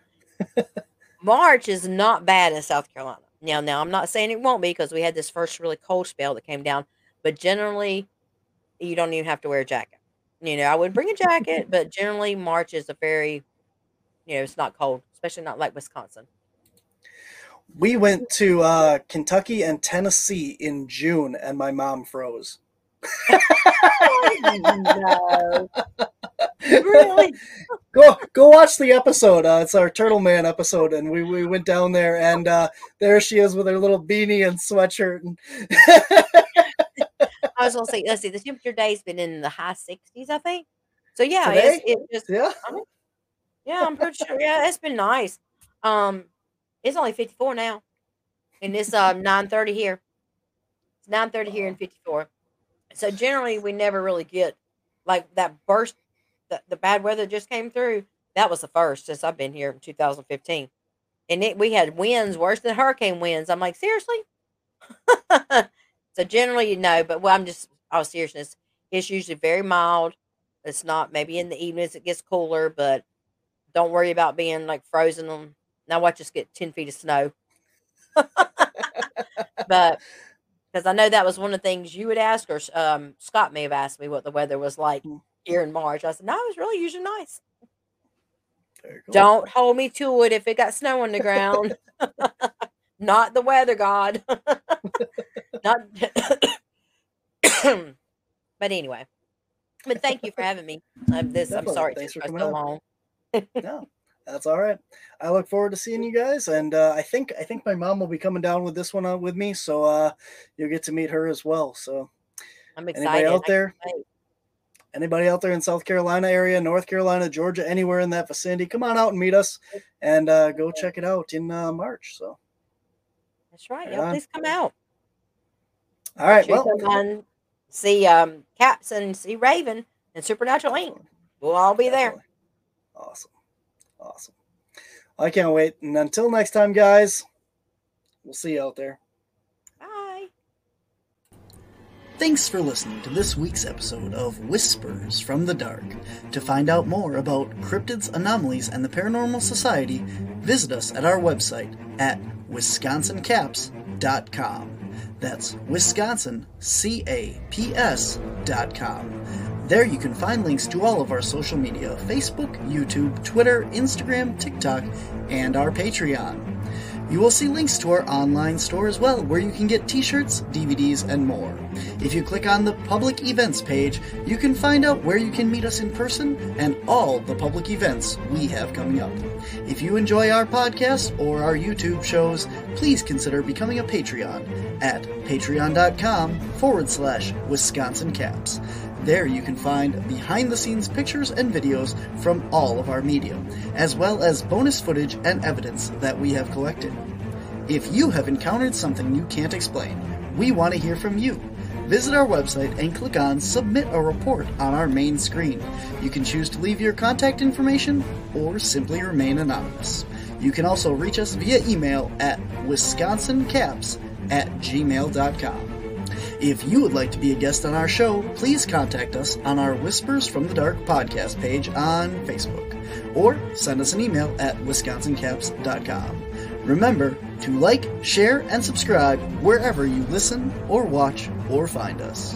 March is not bad in South Carolina. Now, now I'm not saying it won't be because we had this first really cold spell that came down, but generally you don't even have to wear a jacket. You know, I would bring a jacket, but generally March is a very, you know, it's not cold, especially not like Wisconsin. We went to uh, Kentucky and Tennessee in June, and my mom froze. No. Really? go go watch the episode. Uh, it's our Turtle Man episode, and we, we went down there, and uh, there she is with her little beanie and sweatshirt. And I was gonna say, let's see, the temperature day's been in the high sixties, I think. So yeah, it's, it just yeah, yeah, I'm pretty sure. Yeah, it's been nice. Um, it's only fifty four now, and it's um nine thirty here. It's nine thirty here in fifty four. So generally, we never really get like that burst. The, the bad weather just came through. That was the first since I've been here in 2015, and it we had winds worse than hurricane winds. I'm like, seriously. so generally, you know, but well, I'm just all seriousness. It's usually very mild. It's not maybe in the evenings it gets cooler, but don't worry about being like frozen. Now watch us get ten feet of snow. but because I know that was one of the things you would ask, or um, Scott may have asked me what the weather was like Mm. here in March. I said, no, it was really usually nice. Don't hold me to it if it got snow on the ground. Not the weather god. Not. but anyway, but thank you for having me. I'm this. I'm sorry it Thanks took so long. No, that's all right. I look forward to seeing you guys, and uh, I think I think my mom will be coming down with this one uh, with me, so uh, you'll get to meet her as well. So I'm anybody excited. out there, anybody out there in South Carolina area, North Carolina, Georgia, anywhere in that vicinity, come on out and meet us, and uh, go check it out in uh, March. So That's right. Yeah, please come out. all right, well, on, see um Caps and see Raven and Supernatural Inc. We'll all be there. Awesome. Awesome. I can't wait. And until next time, guys, we'll see you out there. Bye. Thanks for listening to this week's episode of Whispers from the Dark. To find out more about cryptids, anomalies, and the Paranormal Society, visit us at our website at wisconsincaps.com. That's Wisconsin, C A P S dot com. There you can find links to all of our social media Facebook, YouTube, Twitter, Instagram, TikTok, and our Patreon. You will see links to our online store as well, where you can get t shirts, DVDs, and more. If you click on the public events page, you can find out where you can meet us in person and all the public events we have coming up. If you enjoy our podcast or our YouTube shows, please consider becoming a Patreon at patreon.com forward slash Wisconsin Caps. There you can find behind the scenes pictures and videos from all of our media, as well as bonus footage and evidence that we have collected. If you have encountered something you can't explain, we want to hear from you. Visit our website and click on Submit a Report on our main screen. You can choose to leave your contact information or simply remain anonymous. You can also reach us via email at wisconsincaps at gmail.com. If you would like to be a guest on our show, please contact us on our Whispers from the Dark podcast page on Facebook or send us an email at wisconsincaps.com. Remember to like, share, and subscribe wherever you listen or watch or find us.